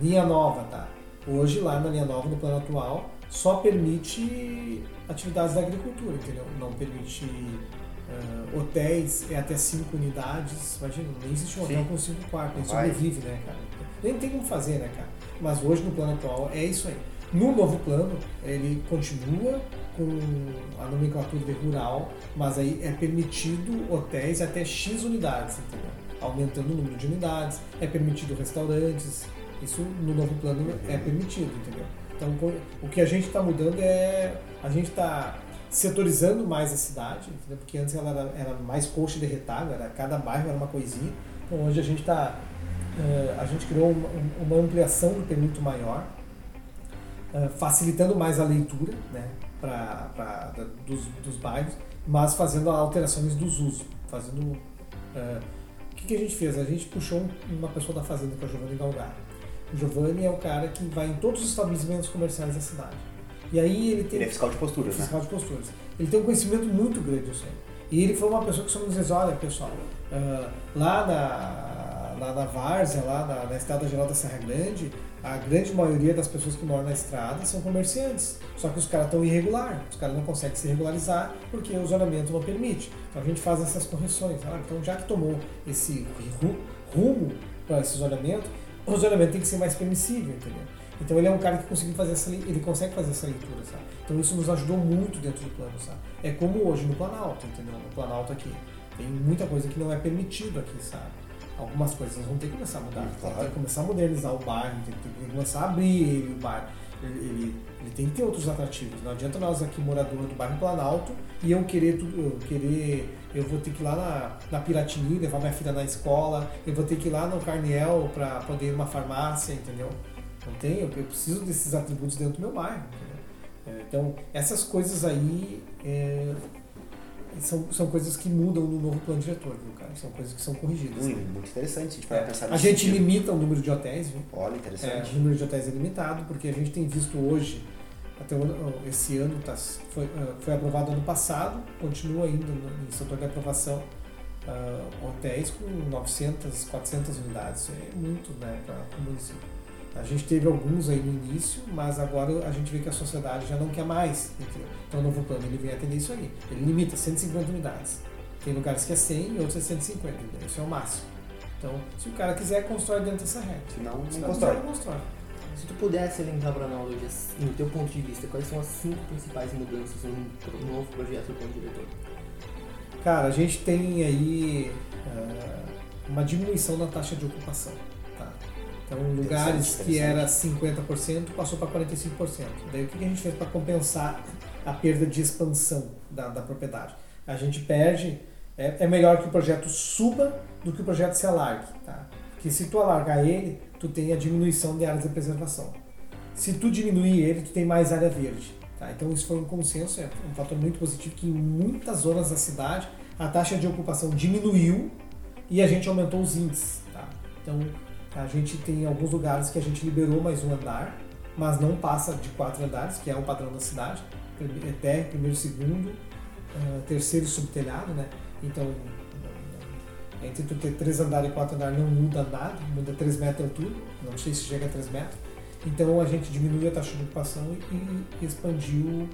[SPEAKER 3] linha nova, tá? Hoje, lá na linha nova, no plano atual, só permite atividades da agricultura, entendeu? Não permite Uh, hotéis é até cinco unidades. Imagina, nem existe um hotel Sim. com cinco quartos, nem sobrevive, né, cara? Nem tem como fazer, né, cara? Mas hoje no plano atual é isso aí. No novo plano, ele continua com a nomenclatura de rural, mas aí é permitido hotéis até X unidades, entendeu? aumentando o número de unidades, é permitido restaurantes, isso no novo plano é permitido, entendeu? Então o que a gente está mudando é a gente está setorizando mais a cidade, entendeu? porque antes ela era, era mais coxa de retalho, era cada bairro era uma coisinha. Então hoje a gente está uh, a gente criou uma, uma, ampliação do permito maior, uh, facilitando mais a leitura, né, pra, pra dos, dos bairros, mas fazendo alterações dos usos, fazendo uh, o que, que, a gente fez? A gente puxou uma pessoa da fazenda, que é o Giovanni Galgar. O Giovanni é o cara que vai em todos os estabelecimentos comerciais da cidade. E aí ele tem.
[SPEAKER 1] Ele é fiscal de posturas,
[SPEAKER 3] fiscal né? de posturas. Ele tem um conhecimento muito grande disso aí. E ele foi uma pessoa que só nos diz, olha pessoal, uh, lá na, na, na Várzea, lá na, na Estrada Geral da Serra Grande, a grande maioria das pessoas que moram na estrada são comerciantes. Só que os caras estão irregular, os caras não conseguem se regularizar porque o zonamento não permite. Então a gente faz essas correções. Ah, então já que tomou esse rumo para esse zonamento, o zonamento tem que ser mais permissível, entendeu? Então ele é um cara que conseguiu fazer essa, ele consegue fazer essa leitura, sabe? Então isso nos ajudou muito dentro do plano, sabe? É como hoje no Planalto, entendeu? No Planalto aqui tem muita coisa que não é permitido aqui, sabe? Algumas coisas vão ter que começar a mudar, claro. tem que começar a modernizar o bairro, tem que começar a abrir ele, o bairro. Ele, ele, ele, tem que ter outros atrativos. Não adianta nós aqui, morador do bairro Planalto, e eu querer eu querer eu vou ter que ir lá na, na Piratini levar minha filha na escola, eu vou ter que ir lá no Carniel para poder ir numa farmácia, entendeu? Não tem, eu, eu preciso desses atributos dentro do meu bairro. É, então, essas coisas aí é, são, são coisas que mudam no novo plano diretor, viu, cara? São coisas que são corrigidas.
[SPEAKER 1] Hum, muito interessante, a gente vai
[SPEAKER 3] é.
[SPEAKER 1] pensar
[SPEAKER 3] A gente sentido. limita o número de hotéis, viu?
[SPEAKER 1] Olha, interessante.
[SPEAKER 3] É, o número de hotéis é limitado, porque a gente tem visto hoje, até esse ano, tá, foi, ah, foi aprovado ano passado, continua ainda no, no setor de aprovação, uh, hotéis com 900, 400 unidades. É muito né, para o município. A gente teve alguns aí no início, mas agora a gente vê que a sociedade já não quer mais. Entendeu? Então o novo plano ele vem atender isso aí. Ele limita 150 unidades. Tem lugares que é 100 e outros é 150. Entendeu? Isso é o máximo. Então, se o cara quiser, constrói dentro dessa regra.
[SPEAKER 1] Senão, não,
[SPEAKER 3] se
[SPEAKER 1] não constrói.
[SPEAKER 3] Não constrói.
[SPEAKER 2] Se tu pudesse elencar para nós hoje, no teu ponto de vista, quais são as cinco principais mudanças no novo projeto do plano diretor?
[SPEAKER 3] Cara, a gente tem aí uh, uma diminuição na taxa de ocupação. Então, lugares que era 50% passou para 45%. Daí, o que a gente fez para compensar a perda de expansão da, da propriedade? A gente perde, é, é, melhor que o projeto suba do que o projeto se alargue. Tá? Porque se tu alargar ele, tu tem a diminuição de áreas de preservação. Se tu diminuir ele, tu tem mais área verde. Tá? Então, isso foi um consenso, é um fator muito positivo que em muitas zonas da cidade a taxa de ocupação diminuiu e a gente aumentou os índices. Tá? Então, a gente tem alguns lugares que a gente liberou mais um andar, mas não passa de quatro andares, que é o padrão da cidade. Até primeiro, segundo, uh, terceiro subtelhado, né? Então, entre tu ter três andares e quatro andares não muda nada, muda 3 metros de altura, não sei se chega a 3 metros. Então a gente diminuiu a taxa de ocupação e expandiu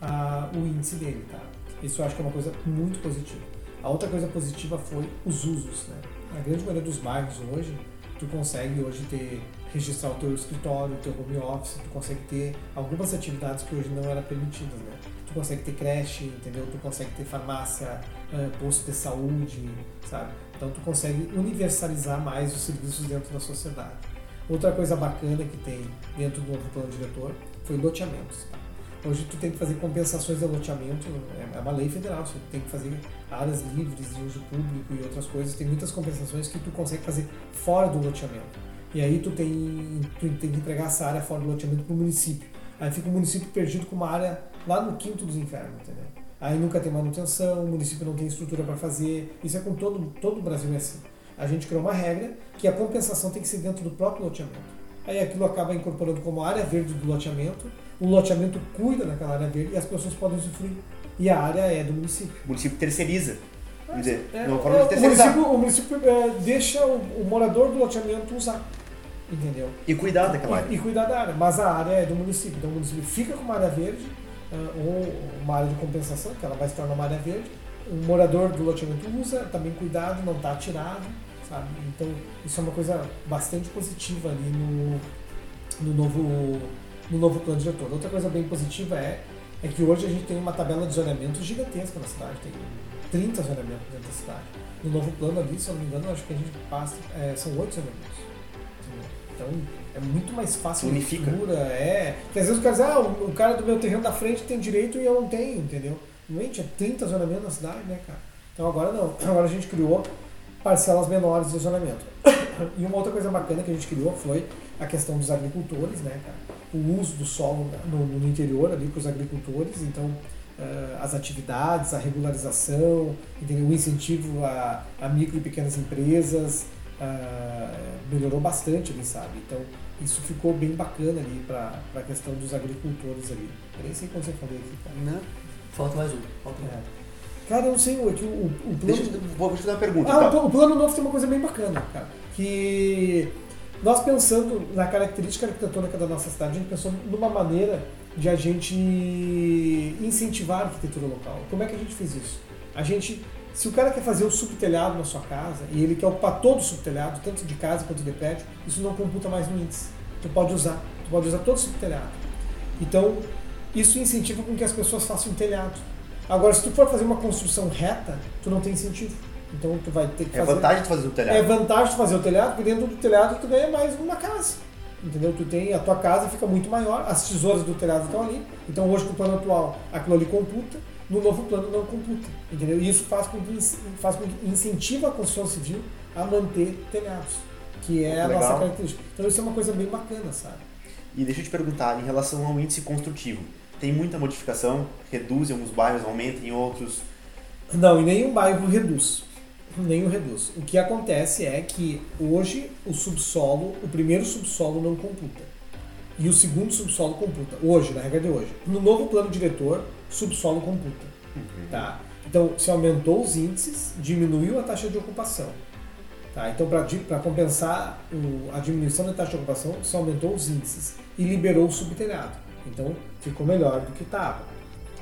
[SPEAKER 3] a, o índice dele, tá? Isso eu acho que é uma coisa muito positiva. A outra coisa positiva foi os usos, né? A grande maioria dos bairros hoje, tu consegue hoje ter registrar o teu escritório, o teu home office, tu consegue ter algumas atividades que hoje não eram permitidas, né? Tu consegue ter creche, entendeu? Tu consegue ter farmácia, eh, posto de saúde, sabe? Então tu consegue universalizar mais os serviços dentro da sociedade. Outra coisa bacana que tem dentro do novo plano diretor foi loteamentos. Tá? Hoje tu tem que fazer compensações de loteamento, é, é uma lei federal, você tem que fazer áreas livres de uso público e outras coisas, tem muitas compensações que tu consegue fazer fora do loteamento. E aí tu tem, tu tem que entregar essa área fora do loteamento para o município. Aí fica o município perdido com uma área lá no quinto dos infernos, entendeu? Aí nunca tem manutenção, o município não tem estrutura para fazer. Isso é com todo, todo o Brasil é assim. A gente criou uma regra que a compensação tem que ser dentro do próprio loteamento. Aí aquilo acaba incorporando como área verde do loteamento o loteamento cuida daquela área verde e as pessoas podem usufruir. E a área é do município.
[SPEAKER 1] O município terceiriza.
[SPEAKER 3] Quer dizer, é, não forma de O município, o município é, deixa o, o, morador do loteamento usar. Entendeu?
[SPEAKER 1] E cuidar daquela área.
[SPEAKER 3] E cuidar da área. Mas a área é do município. Então o município fica com uma área verde, ou uma área de compensação, que ela vai se tornar uma área verde. O morador do loteamento usa, também cuidado, não está atirado. Sabe? Então isso é uma coisa bastante positiva ali no, no novo no novo plano diretor. Outra coisa bem positiva é é que hoje a gente tem uma tabela de zoneamento gigantesca na cidade, tem 30 zonamentos dentro da cidade. No novo plano ali, se eu não me engano, acho que a gente passa, é, são 8 zonamentos. Então é muito mais fácil
[SPEAKER 1] Unifica.
[SPEAKER 3] a leitura, é. Porque às vezes o cara diz, ah, o, cara do meu terreno da frente tem direito e eu não tenho, entendeu? Gente, é 30 zonamentos na cidade, né, cara? Então agora não. Agora a gente criou parcelas menores de zonamento. E uma outra coisa bacana que a gente criou foi a questão dos agricultores, né, cara? O uso do solo no, no interior ali para os agricultores, então uh, as atividades, a regularização, entendeu? o incentivo a, a micro e pequenas empresas uh, melhorou bastante ali, sabe? Então isso ficou bem bacana ali para a questão dos agricultores ali. Eu nem sei quando você falou aqui, cara.
[SPEAKER 1] Não.
[SPEAKER 2] Falta mais um. Falta um.
[SPEAKER 3] É. Cara, eu não sei, é que o, o, o plano...
[SPEAKER 1] Deixa eu, vou te fazer uma pergunta.
[SPEAKER 3] Ah, o pla- o plano novo tem uma coisa bem bacana, cara. Que nós pensando na característica arquitetônica da nossa cidade, a gente pensou numa maneira de a gente incentivar a arquitetura local. Como é que a gente fez isso? A gente, se o cara quer fazer o subtelhado na sua casa e ele quer ocupar todo o subtelhado, tanto de casa quanto de prédio, isso não computa mais no índice. Tu pode usar, tu pode usar todo o subtelhado. Então, isso incentiva com que as pessoas façam um telhado. Agora, se tu for fazer uma construção reta, tu não tem incentivo. Então, tu vai ter que
[SPEAKER 1] É
[SPEAKER 3] fazer...
[SPEAKER 1] vantagem de fazer o telhado.
[SPEAKER 3] É vantagem de fazer o telhado, porque dentro do telhado tu ganha mais uma casa. Entendeu? Tu tem, a tua casa fica muito maior, as tesouras do telhado estão ali. Então hoje com o plano atual aquilo ali computa, no novo plano não computa. Entendeu? E isso faz com que, faz com que incentiva a construção civil a manter telhados, que é a
[SPEAKER 1] Legal.
[SPEAKER 3] nossa característica. Então isso é uma coisa bem bacana, sabe?
[SPEAKER 1] E deixa eu te perguntar, em relação ao índice construtivo, tem muita modificação? Reduz em alguns bairros, aumenta em outros?
[SPEAKER 3] Não, em nenhum bairro reduz. Nenhum reduz. O que acontece é que hoje o subsolo, o primeiro subsolo não computa. E o segundo subsolo computa. Hoje, na regra de hoje. No novo plano diretor, subsolo computa. Tá? Então, se aumentou os índices, diminuiu a taxa de ocupação. Tá? Então, para compensar o- a diminuição da taxa de ocupação, se aumentou os índices e liberou o subtelhado. Então, ficou melhor do que estava.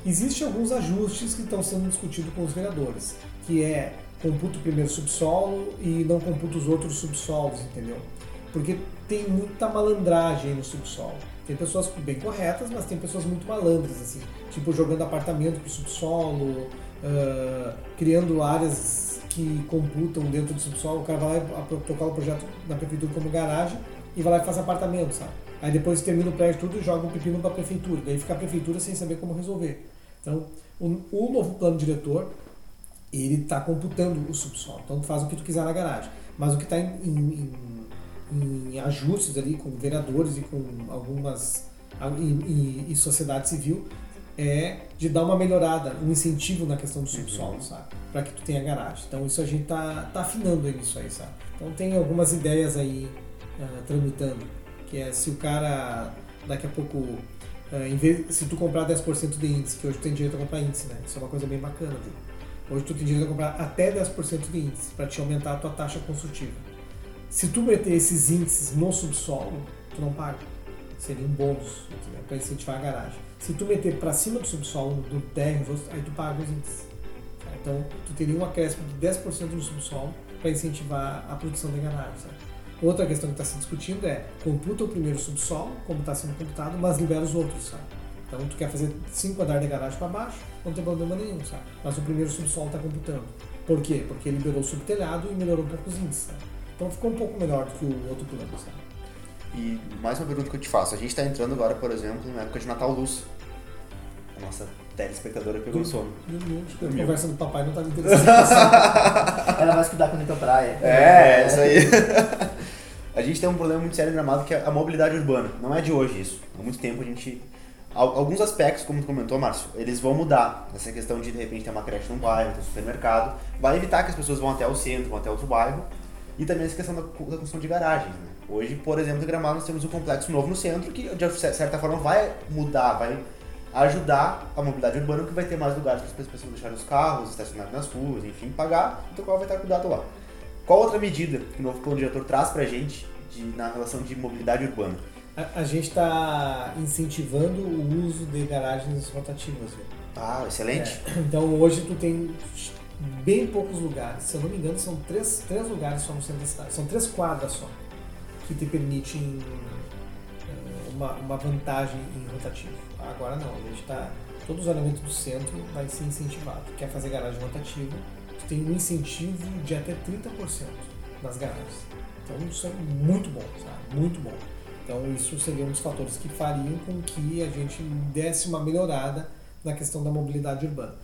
[SPEAKER 3] Existem alguns ajustes que estão sendo discutidos com os vereadores, que é computa o primeiro subsolo e não computa os outros subsolos, entendeu? Porque tem muita malandragem no subsolo. Tem pessoas bem corretas, mas tem pessoas muito malandras, assim, tipo jogando apartamento pro subsolo, ah, criando áreas que computam dentro do subsolo. O cara vai lá e protocola o projeto da prefeitura como garagem e vai lá e faz apartamento, sabe? Aí depois termina o prédio tudo e joga o pepino para a prefeitura. Daí fica a prefeitura sem saber como resolver. Então, o, o novo plano diretor, ele está computando o subsolo. Então, tu faz o que tu quiser na garagem. Mas o que está em, em- em- em ajustes ali com vereadores e com algumas e, e- sociedade civil é de dar uma melhorada, um incentivo na questão do subsolo, sabe? Para que tu tenha garagem. Então isso a gente tá, tá afinando aí nisso aí, sabe? Então tem algumas ideias aí ah, tramitando, que é se o cara daqui a pouco, em vez, se tu comprar 10% de índice, que hoje tu tem direito a comprar índice, né? Isso é uma coisa bem bacana, viu? Hoje tu tem direito a comprar até 10% de índice para te aumentar a tua taxa construtiva. Se tu meter esses índices no subsolo, tu não paga. Seria um bônus para incentivar a garagem. Se tu meter para cima do subsolo, do térreo, aí tu paga os índices. Então, tu teria um acréscimo de 10% no subsolo para incentivar a produção de garagem. sabe? Outra questão que está se discutindo é computa o primeiro subsolo, como está sendo computado, mas libera os outros. Sabe? Então, tu quer fazer 5 andares de garagem para baixo, não tem problema nenhum, sabe? Mas o primeiro subsolo está computando. Por quê? Porque liberou o subtelhado e melhorou um pouco os índices. sabe? Então, ficou um pouco melhor do que o outro plano. Sabe?
[SPEAKER 1] E mais uma pergunta que eu te faço. A gente está entrando agora, por exemplo, na época de Natal Luz. A nossa telespectadora pegou sono.
[SPEAKER 3] A
[SPEAKER 1] Dormiu.
[SPEAKER 3] conversa do papai não tá me interessando.
[SPEAKER 2] Ela vai estudar quando pra praia.
[SPEAKER 1] É, isso aí. a gente tem um problema muito sério em Gramado que é a mobilidade urbana. Não é de hoje isso. Há muito tempo a gente... Al- Alguns aspectos, como tu comentou, Márcio, eles vão mudar. Essa questão de, de repente, ter uma creche num bairro, ter um supermercado. Vai evitar que as pessoas vão até o centro, vão até outro bairro. E também essa questão da, da construção de garagens, né? Hoje, por exemplo, em Gramado, nós temos um complexo novo no centro que, de certa forma, vai mudar, vai ajudar a mobilidade urbana, porque vai ter mais lugares para as pessoas deixarem os carros, estacionarem nas ruas, enfim, pagar, então qual vai estar cuidado lá. Qual outra medida que o novo plano diretor traz pra gente de, na relação de mobilidade urbana?
[SPEAKER 3] A, a gente está incentivando o uso de garagens rotativas. viu?
[SPEAKER 1] Ah, excelente.
[SPEAKER 3] É. Então hoje tu tem bem poucos lugares. Se eu não me engano, são três, três lugares só no centro da cidade. São três quadras só que te permitem eh, uma, uma vantagem em rotativo. Agora não, a gente está todo o zoneamento do centro vai ser incentivado. Quer fazer garagem rotativa, tu tem um incentivo de até 30% nas garagens. Então isso é muito bom, sabe? Muito bom. Então isso seria um dos fatores que fariam com que a gente desse uma melhorada na questão da mobilidade urbana.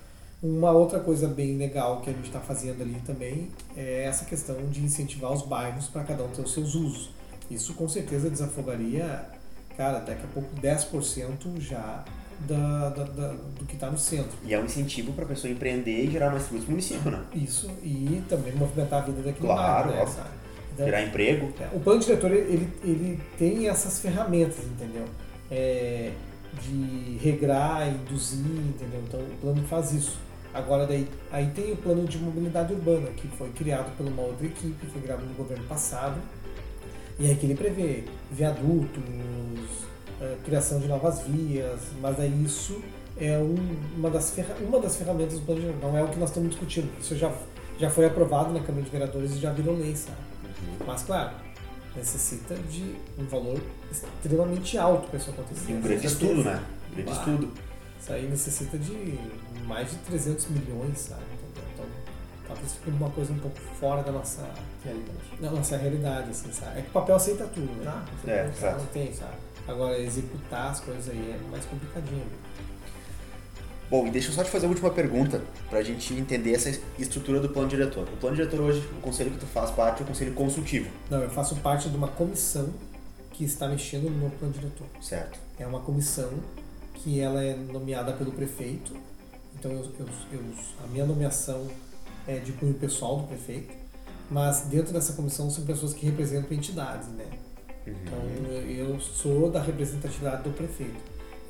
[SPEAKER 3] Uma outra coisa bem legal que a gente está fazendo ali também é essa questão de incentivar os bairros para cada um ter os seus usos. Isso com certeza desafogaria, cara, daqui a pouco 10% já da, da, da, do que está no centro.
[SPEAKER 1] E é um incentivo para a pessoa empreender e gerar mais tributos no município, né?
[SPEAKER 3] Isso, e também movimentar a vida daquele
[SPEAKER 1] Claro,
[SPEAKER 3] bairro, né?
[SPEAKER 1] Gerar emprego.
[SPEAKER 3] é, O plano diretor ele, ele tem essas ferramentas, entendeu? É, de regrar, induzir, entendeu? Então o plano faz isso. Agora daí, aí tem o plano de mobilidade urbana, que foi criado por uma outra equipe, foi criado no governo passado. E aí que ele prevê viadutos, eh, criação de novas vias, mas daí isso é um- uma, das ferra- uma das ferramentas do plano diretor, não é o que nós estamos discutindo. Isso já, já foi aprovado na Câmara de Vereadores e já virou lei, sabe? Mas claro, necessita de um valor extremamente alto para isso acontecer.
[SPEAKER 1] E um grande estudo, né? Um grande
[SPEAKER 3] Bah.
[SPEAKER 1] estudo.
[SPEAKER 3] Isso aí necessita de mais de 300 milhões, sabe? Então, talvez fique uma coisa um pouco fora da nossa,
[SPEAKER 2] Realidade.
[SPEAKER 3] da nossa realidade, assim, sabe? É que o papel aceita tudo, né?
[SPEAKER 2] Tá,
[SPEAKER 3] Você
[SPEAKER 1] é,
[SPEAKER 3] não-. Não tem, sabe? Agora, executar as coisas aí é mais complicadinho.
[SPEAKER 1] Bom, e deixa eu só te fazer uma última pergunta pra gente entender essa estrutura do plano diretor. O plano diretor hoje, o conselho que tu faz parte é o conselho consultivo,
[SPEAKER 3] Não, eu faço parte de uma comissão que está mexendo no plano diretor.
[SPEAKER 1] certo?
[SPEAKER 3] É uma comissão que ela é nomeada pelo prefeito. Então eu, eu- eu- a minha nomeação é de cunho pessoal do prefeito, mas dentro dessa comissão são pessoas que representam entidades, né? Então eu- eu sou da representatividade do prefeito.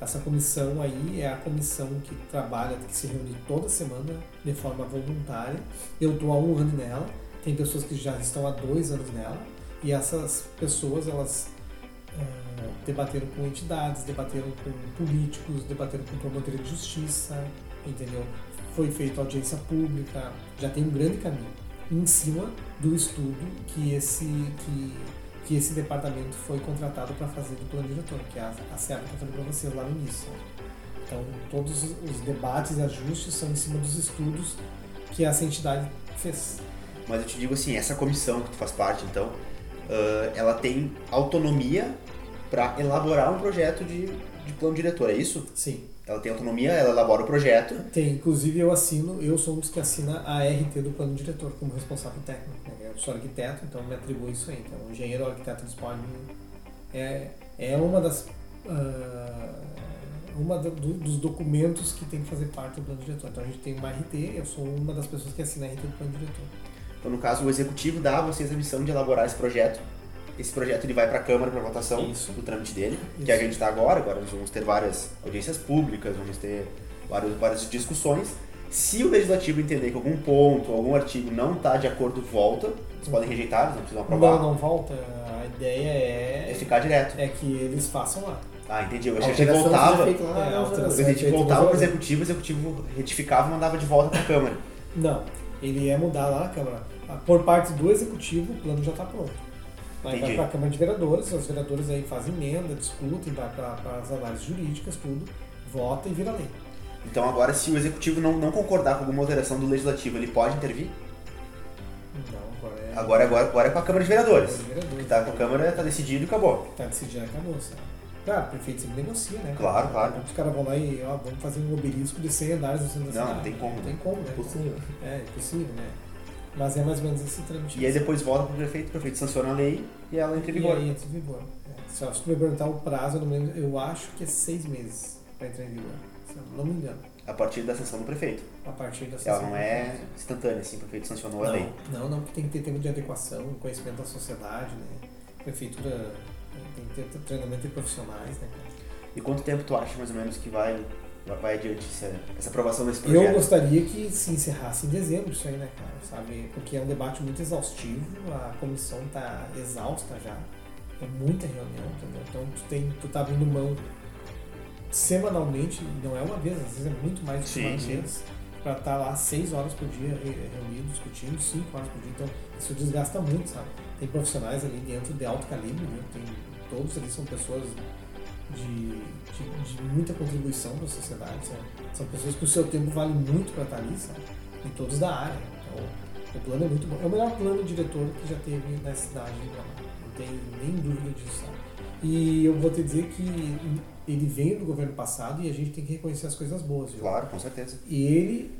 [SPEAKER 3] Essa comissão aí é a comissão que trabalha, que se reúne toda semana de forma voluntária. Eu estou há um ano nela, tem pessoas que já estão há dois anos nela, e essas pessoas elas ah, debateram com entidades, debateram com políticos, debateram com promotoria de justiça, entendeu? Foi feita audiência pública, já tem um grande caminho em cima do estudo que esse que, que esse departamento foi contratado para fazer do plano diretor, que é a, a que eu falei para vocês lá no início. Então, todos os debates e ajustes são em cima dos estudos que essa entidade fez.
[SPEAKER 1] Mas eu te digo assim, essa comissão que tu faz parte, então, ah, ela tem autonomia para elaborar um projeto de, de plano diretor, é isso?
[SPEAKER 3] Sim.
[SPEAKER 1] Ela tem autonomia, ela elabora o projeto.
[SPEAKER 3] Tem, inclusive eu assino, eu sou um dos que assina a RT do plano diretor como responsável técnico. Né? Eu sou arquiteto, então me atribuo isso aí. Então, o engenheiro ou arquiteto eles podem. É, é uma das. ah, uma do- dos documentos que tem que fazer parte do plano diretor. Então a gente tem uma RT, eu sou uma das pessoas que assina a RT do plano diretor.
[SPEAKER 1] Então, no caso, o executivo dá a vocês a missão de elaborar esse projeto. Esse projeto ele vai para a Câmara para votação
[SPEAKER 3] Isso.
[SPEAKER 1] do trâmite dele, que
[SPEAKER 3] Isso.
[SPEAKER 1] a gente está agora. Agora nós vamos ter várias audiências públicas, vamos ter vários, várias discussões. Se o legislativo entender que algum ponto, algum artigo não está de acordo, volta. Eles podem rejeitar, eles não precisam aprovar.
[SPEAKER 3] Não, não volta. A ideia
[SPEAKER 1] É
[SPEAKER 3] é,
[SPEAKER 1] ficar direto.
[SPEAKER 3] é que eles façam lá.
[SPEAKER 1] Ah, entendi. Eu
[SPEAKER 2] A
[SPEAKER 1] achei que
[SPEAKER 2] alteração
[SPEAKER 1] voltava.
[SPEAKER 2] feita lá
[SPEAKER 3] É, a
[SPEAKER 2] nos
[SPEAKER 3] alteração.
[SPEAKER 1] Que
[SPEAKER 3] feito
[SPEAKER 1] voltava
[SPEAKER 3] nos
[SPEAKER 1] para o executivo, o executivo retificava e mandava de volta para a Câmara.
[SPEAKER 3] Não, ele é mudar lá na Câmara. Por parte do Executivo, o plano já está pronto. Vai para a Câmara de Vereadores, os vereadores aí fazem emenda, discutem, vai para as análises jurídicas, tudo, vota e vira lei.
[SPEAKER 1] Então agora, se o executivo não, não concordar com alguma alteração do legislativo, ele pode intervir?
[SPEAKER 3] Não, agora é.
[SPEAKER 1] Agora, agora, agora é com a Câmara de Vereadores.
[SPEAKER 3] Câmara de Vereadores.
[SPEAKER 1] Tá com a Câmara, tá decidido e acabou.
[SPEAKER 3] Tá decidido, acabou, sabe? Claro, o prefeito sempre negocia, né?
[SPEAKER 1] Claro, claro.
[SPEAKER 3] Os caras vão lá e, ó, vamos fazer um obelisco de 100 andares no centro da
[SPEAKER 1] Não,
[SPEAKER 3] cidade.
[SPEAKER 1] não tem como,
[SPEAKER 3] Não
[SPEAKER 1] né?
[SPEAKER 3] tem como, né?
[SPEAKER 2] Possível.
[SPEAKER 3] É, impossível, né? Mas é mais ou menos esse trâmite.
[SPEAKER 1] E aí depois volta pro prefeito, o prefeito sanciona a lei e ela entra em
[SPEAKER 3] E
[SPEAKER 1] vigor.
[SPEAKER 3] aí entra em vigor. É. Se você me perguntar o prazo, eu, não lembro, eu acho que é seis meses para entrar em vigor. Se eu não me engano.
[SPEAKER 1] A partir da sanção do prefeito.
[SPEAKER 3] A partir da
[SPEAKER 1] Ela
[SPEAKER 3] sessão
[SPEAKER 1] não é instantânea, assim, o prefeito sancionou a lei.
[SPEAKER 3] Não, não, não, porque tem que ter tempo de adequação, conhecimento da sociedade, né? Prefeitura tem que ter treinamento de profissionais, né, cara?
[SPEAKER 1] E quanto tempo tu acha mais ou menos que vai, vai adiante essa, essa aprovação desse
[SPEAKER 3] Eu
[SPEAKER 1] projeto?
[SPEAKER 3] gostaria que se encerrasse em dezembro isso aí, né, cara? Sabe? Porque é um debate muito exaustivo, a comissão tá exausta já. É muita reunião, entendeu? Então tu, tem, tu tá abrindo mão semanalmente, não é uma vez, às vezes é muito mais de
[SPEAKER 1] Sim,
[SPEAKER 3] uma vez, pra estar lá seis horas por dia re- reunido, discutindo, cinco horas por dia. Então isso desgasta muito, sabe? Tem profissionais ali dentro de alto calibre, né? Tem, todos eles são pessoas de, de, de muita contribuição para a sociedade. Sabe? São pessoas que o seu tempo vale muito para estar ali, sabe? E todos da área. Então, o plano é muito bom. É o melhor plano diretor que já teve na cidade. Não tem nem dúvida disso, sabe? E eu vou te dizer que ele veio do governo passado e a gente tem que reconhecer as coisas boas, viu?
[SPEAKER 1] Claro, com certeza.
[SPEAKER 3] E ele,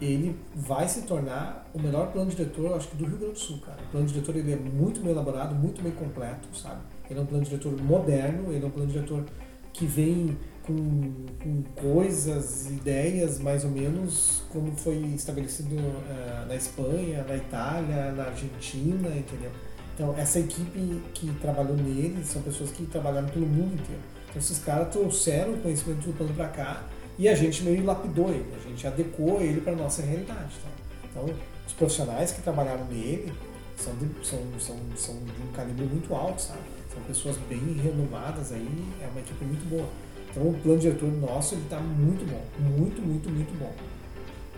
[SPEAKER 3] ele vai se tornar o melhor plano diretor, acho que do Rio Grande do Sul, cara. O plano diretor ele é muito bem elaborado, muito bem completo, sabe? Ele é um plano diretor moderno, ele é um plano diretor que vem com, com coisas, ideias mais ou menos como foi estabelecido uh, na Espanha, na Itália, na Argentina, entendeu? Então, essa equipe que trabalhou nele são pessoas que trabalharam pelo mundo inteiro. Então, esses caras trouxeram o conhecimento do plano para cá e a gente meio lapidou ele, a gente adequou ele para nossa realidade. Tá? Então, os profissionais que trabalharam nele são de, são, são, são de um calibre muito alto, sabe? São pessoas bem renomadas aí, é uma equipe muito boa. Então, o plano diretor nosso ele está muito bom, muito, muito, muito bom.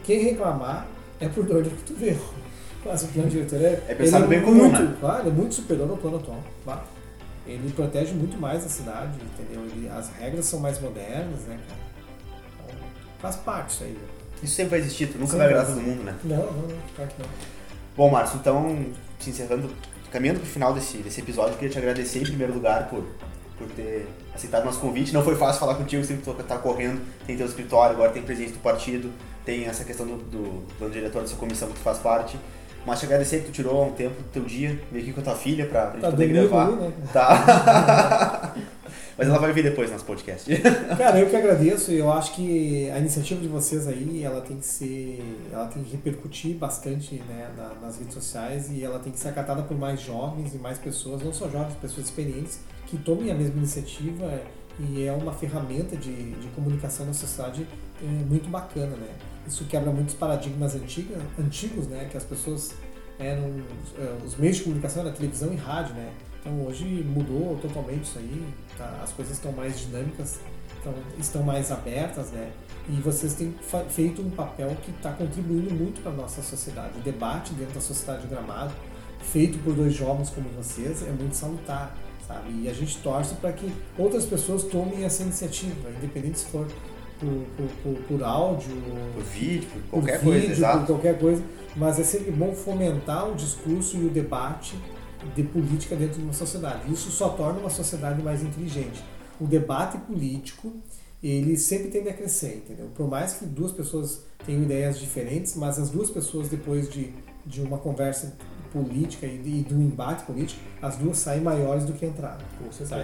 [SPEAKER 3] Quem reclamar é por dor de cotovelo. Mas o plano diretor é,
[SPEAKER 1] é pensado
[SPEAKER 3] é
[SPEAKER 1] bem comum,
[SPEAKER 3] muito,
[SPEAKER 1] né?
[SPEAKER 3] Claro, é muito superior ao plano atual. Tá? Ele protege muito mais a cidade, entendeu? Ele, as regras são mais modernas, né, cara? Então, faz parte isso aí.
[SPEAKER 1] Isso sempre vai existir, tu nunca
[SPEAKER 3] Sempre
[SPEAKER 1] vai
[SPEAKER 3] vai.
[SPEAKER 1] todo mundo, né?
[SPEAKER 3] Não, não, não, claro que não.
[SPEAKER 1] Bom, Márcio, então, te encerrando, caminhando pro final desse, desse episódio, eu queria te agradecer em primeiro lugar por, por ter aceitado nosso convite. Não foi fácil falar contigo, sempre tu tá correndo, tem teu escritório, agora tem presidente do partido, tem essa questão do, do plano diretor dessa comissão que tu faz parte. Mas te agradecer que tu tirou um tempo do teu dia, veio aqui com a tua filha pra, pra gente
[SPEAKER 3] Tá
[SPEAKER 1] poder gravar.
[SPEAKER 3] ali, né?
[SPEAKER 1] Tá. Mas ela vai vir depois no nosso podcast.
[SPEAKER 3] Cara, eu que agradeço. Eu acho que a iniciativa de vocês aí, ela tem que ser, ela tem que repercutir bastante né, na- nas redes sociais e ela tem que ser acatada por mais jovens e mais pessoas, não só jovens, pessoas experientes que tomem a mesma iniciativa e é uma ferramenta de, de comunicação na sociedade é, muito bacana, né? Isso quebra muitos paradigmas antiga, antigos, né? Que as pessoas eram é, os meios de comunicação era televisão e rádio, né? Então hoje mudou totalmente isso aí, tá? as coisas estão mais dinâmicas, estão, estão mais abertas, né? E vocês têm feito um papel que está contribuindo muito para a nossa sociedade. O debate dentro da sociedade de Gramado, feito por dois jovens como vocês, é muito salutar, sabe? E a gente torce para que outras pessoas tomem essa iniciativa, independente se for por, por, por, por áudio,
[SPEAKER 1] Por vídeo, por qualquer
[SPEAKER 3] vídeo,
[SPEAKER 1] coisa,
[SPEAKER 3] por qualquer coisa, mas é sempre bom fomentar o discurso e o debate de política dentro de uma sociedade. Isso só torna uma sociedade mais inteligente. O debate político, ele sempre tende a crescer, entendeu? Por mais que duas pessoas tenham ideias diferentes, mas as duas pessoas depois de, de uma conversa política e de, e do embate político, as duas saem maiores do que entraram.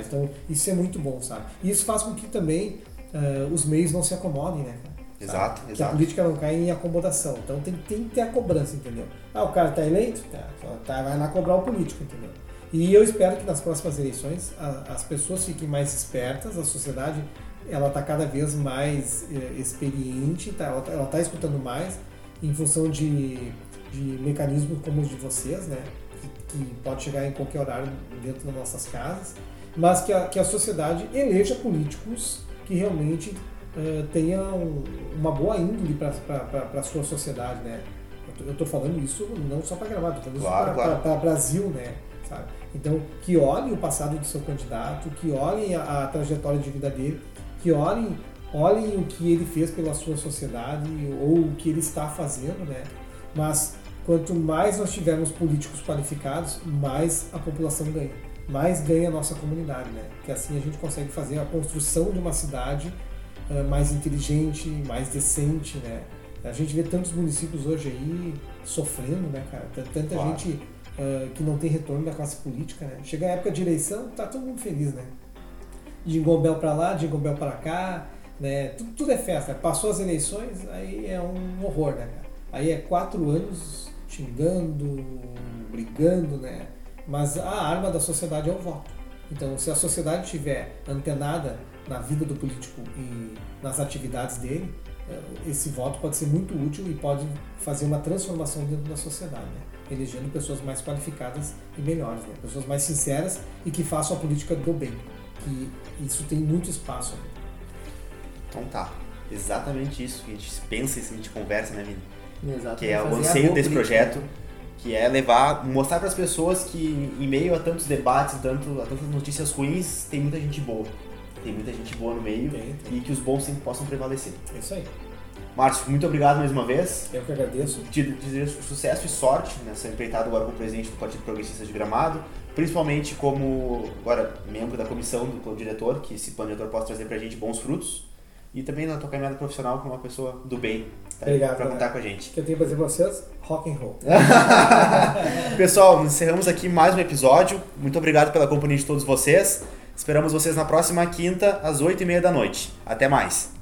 [SPEAKER 3] Então, isso é muito bom, sabe? E isso faz com que também eh, os meios não se acomodem, né? Cara? Sabe?
[SPEAKER 1] Exato,
[SPEAKER 3] a
[SPEAKER 1] exato.
[SPEAKER 3] política não cai em acomodação. Então tem, tem que ter a cobrança, entendeu? Ah, o cara tá eleito? Tá, tá, vai lá cobrar o político, entendeu? E eu espero que nas próximas eleições a- as pessoas fiquem mais espertas, a sociedade ela tá cada vez mais eh, experiente, tá, ela, tá, ela tá escutando mais em função de, de mecanismos como os de vocês, né? Que, que pode chegar em qualquer horário dentro das nossas casas, mas que a, que a sociedade eleja políticos que realmente eh, tenham uma boa índole para a sua sociedade, né? Eu estou falando isso não só para gravar, estou falando
[SPEAKER 1] Claro,
[SPEAKER 3] isso
[SPEAKER 1] claro.
[SPEAKER 3] para Brasil, né? Sabe? Então, que olhem o passado do seu candidato, que olhem a, a trajetória de vida dele, que olhem, olhem o que ele fez pela sua sociedade ou o que ele está fazendo, né? Mas quanto mais nós tivermos políticos qualificados, mais a população ganha, mais ganha a nossa comunidade, né? Que assim a gente consegue fazer a construção de uma cidade mais inteligente, mais decente, né? A gente vê tantos municípios hoje aí sofrendo, né, cara? Tanta
[SPEAKER 1] Claro.
[SPEAKER 3] gente eh, que não tem retorno da classe política, né? Chega a época de eleição, tá todo mundo feliz, né? Jingle Bell pra lá, Jingle Bell pra cá, né? Tudo, tudo é festa. Passou as eleições, aí é um horror, né, cara? Aí é quatro anos xingando, brigando, né? Mas a arma da sociedade é o voto. Então, se a sociedade estiver antenada na vida do político e nas atividades dele, eh, esse voto pode ser muito útil e pode fazer uma transformação dentro da sociedade, né? elegendo pessoas mais qualificadas e melhores, né? pessoas mais sinceras e que façam a política do bem. Que isso tem muito espaço. né?
[SPEAKER 1] Então tá. Exatamente isso que a gente pensa e a gente conversa, né, Vini?
[SPEAKER 2] Exato.
[SPEAKER 1] Que é o anseio desse
[SPEAKER 2] política.
[SPEAKER 1] projeto, que é levar, mostrar para as pessoas que em meio a tantos debates, tanto, a tantas notícias ruins, tem muita gente boa. Tem muita gente boa no meio
[SPEAKER 3] Tem, tem.
[SPEAKER 1] e que os bons sempre possam prevalecer.
[SPEAKER 3] É isso aí.
[SPEAKER 1] Márcio, muito obrigado mais uma vez.
[SPEAKER 3] Eu que agradeço.
[SPEAKER 1] Te desejo sucesso e sorte nessa empreitada agora como presidente do Partido Progressista de Gramado, principalmente como agora membro da comissão do plano diretor, que esse plano diretor possa trazer pra gente bons frutos. E também na tua caminhada profissional como uma pessoa do bem, tá?
[SPEAKER 3] Obrigado,
[SPEAKER 1] pra contar com a gente.
[SPEAKER 3] O que eu tenho pra dizer pra vocês? Rock and roll.
[SPEAKER 1] Pessoal, encerramos aqui mais um episódio. Muito obrigado pela companhia de todos vocês. Esperamos vocês na próxima quinta, às oito e meia da noite. Até mais!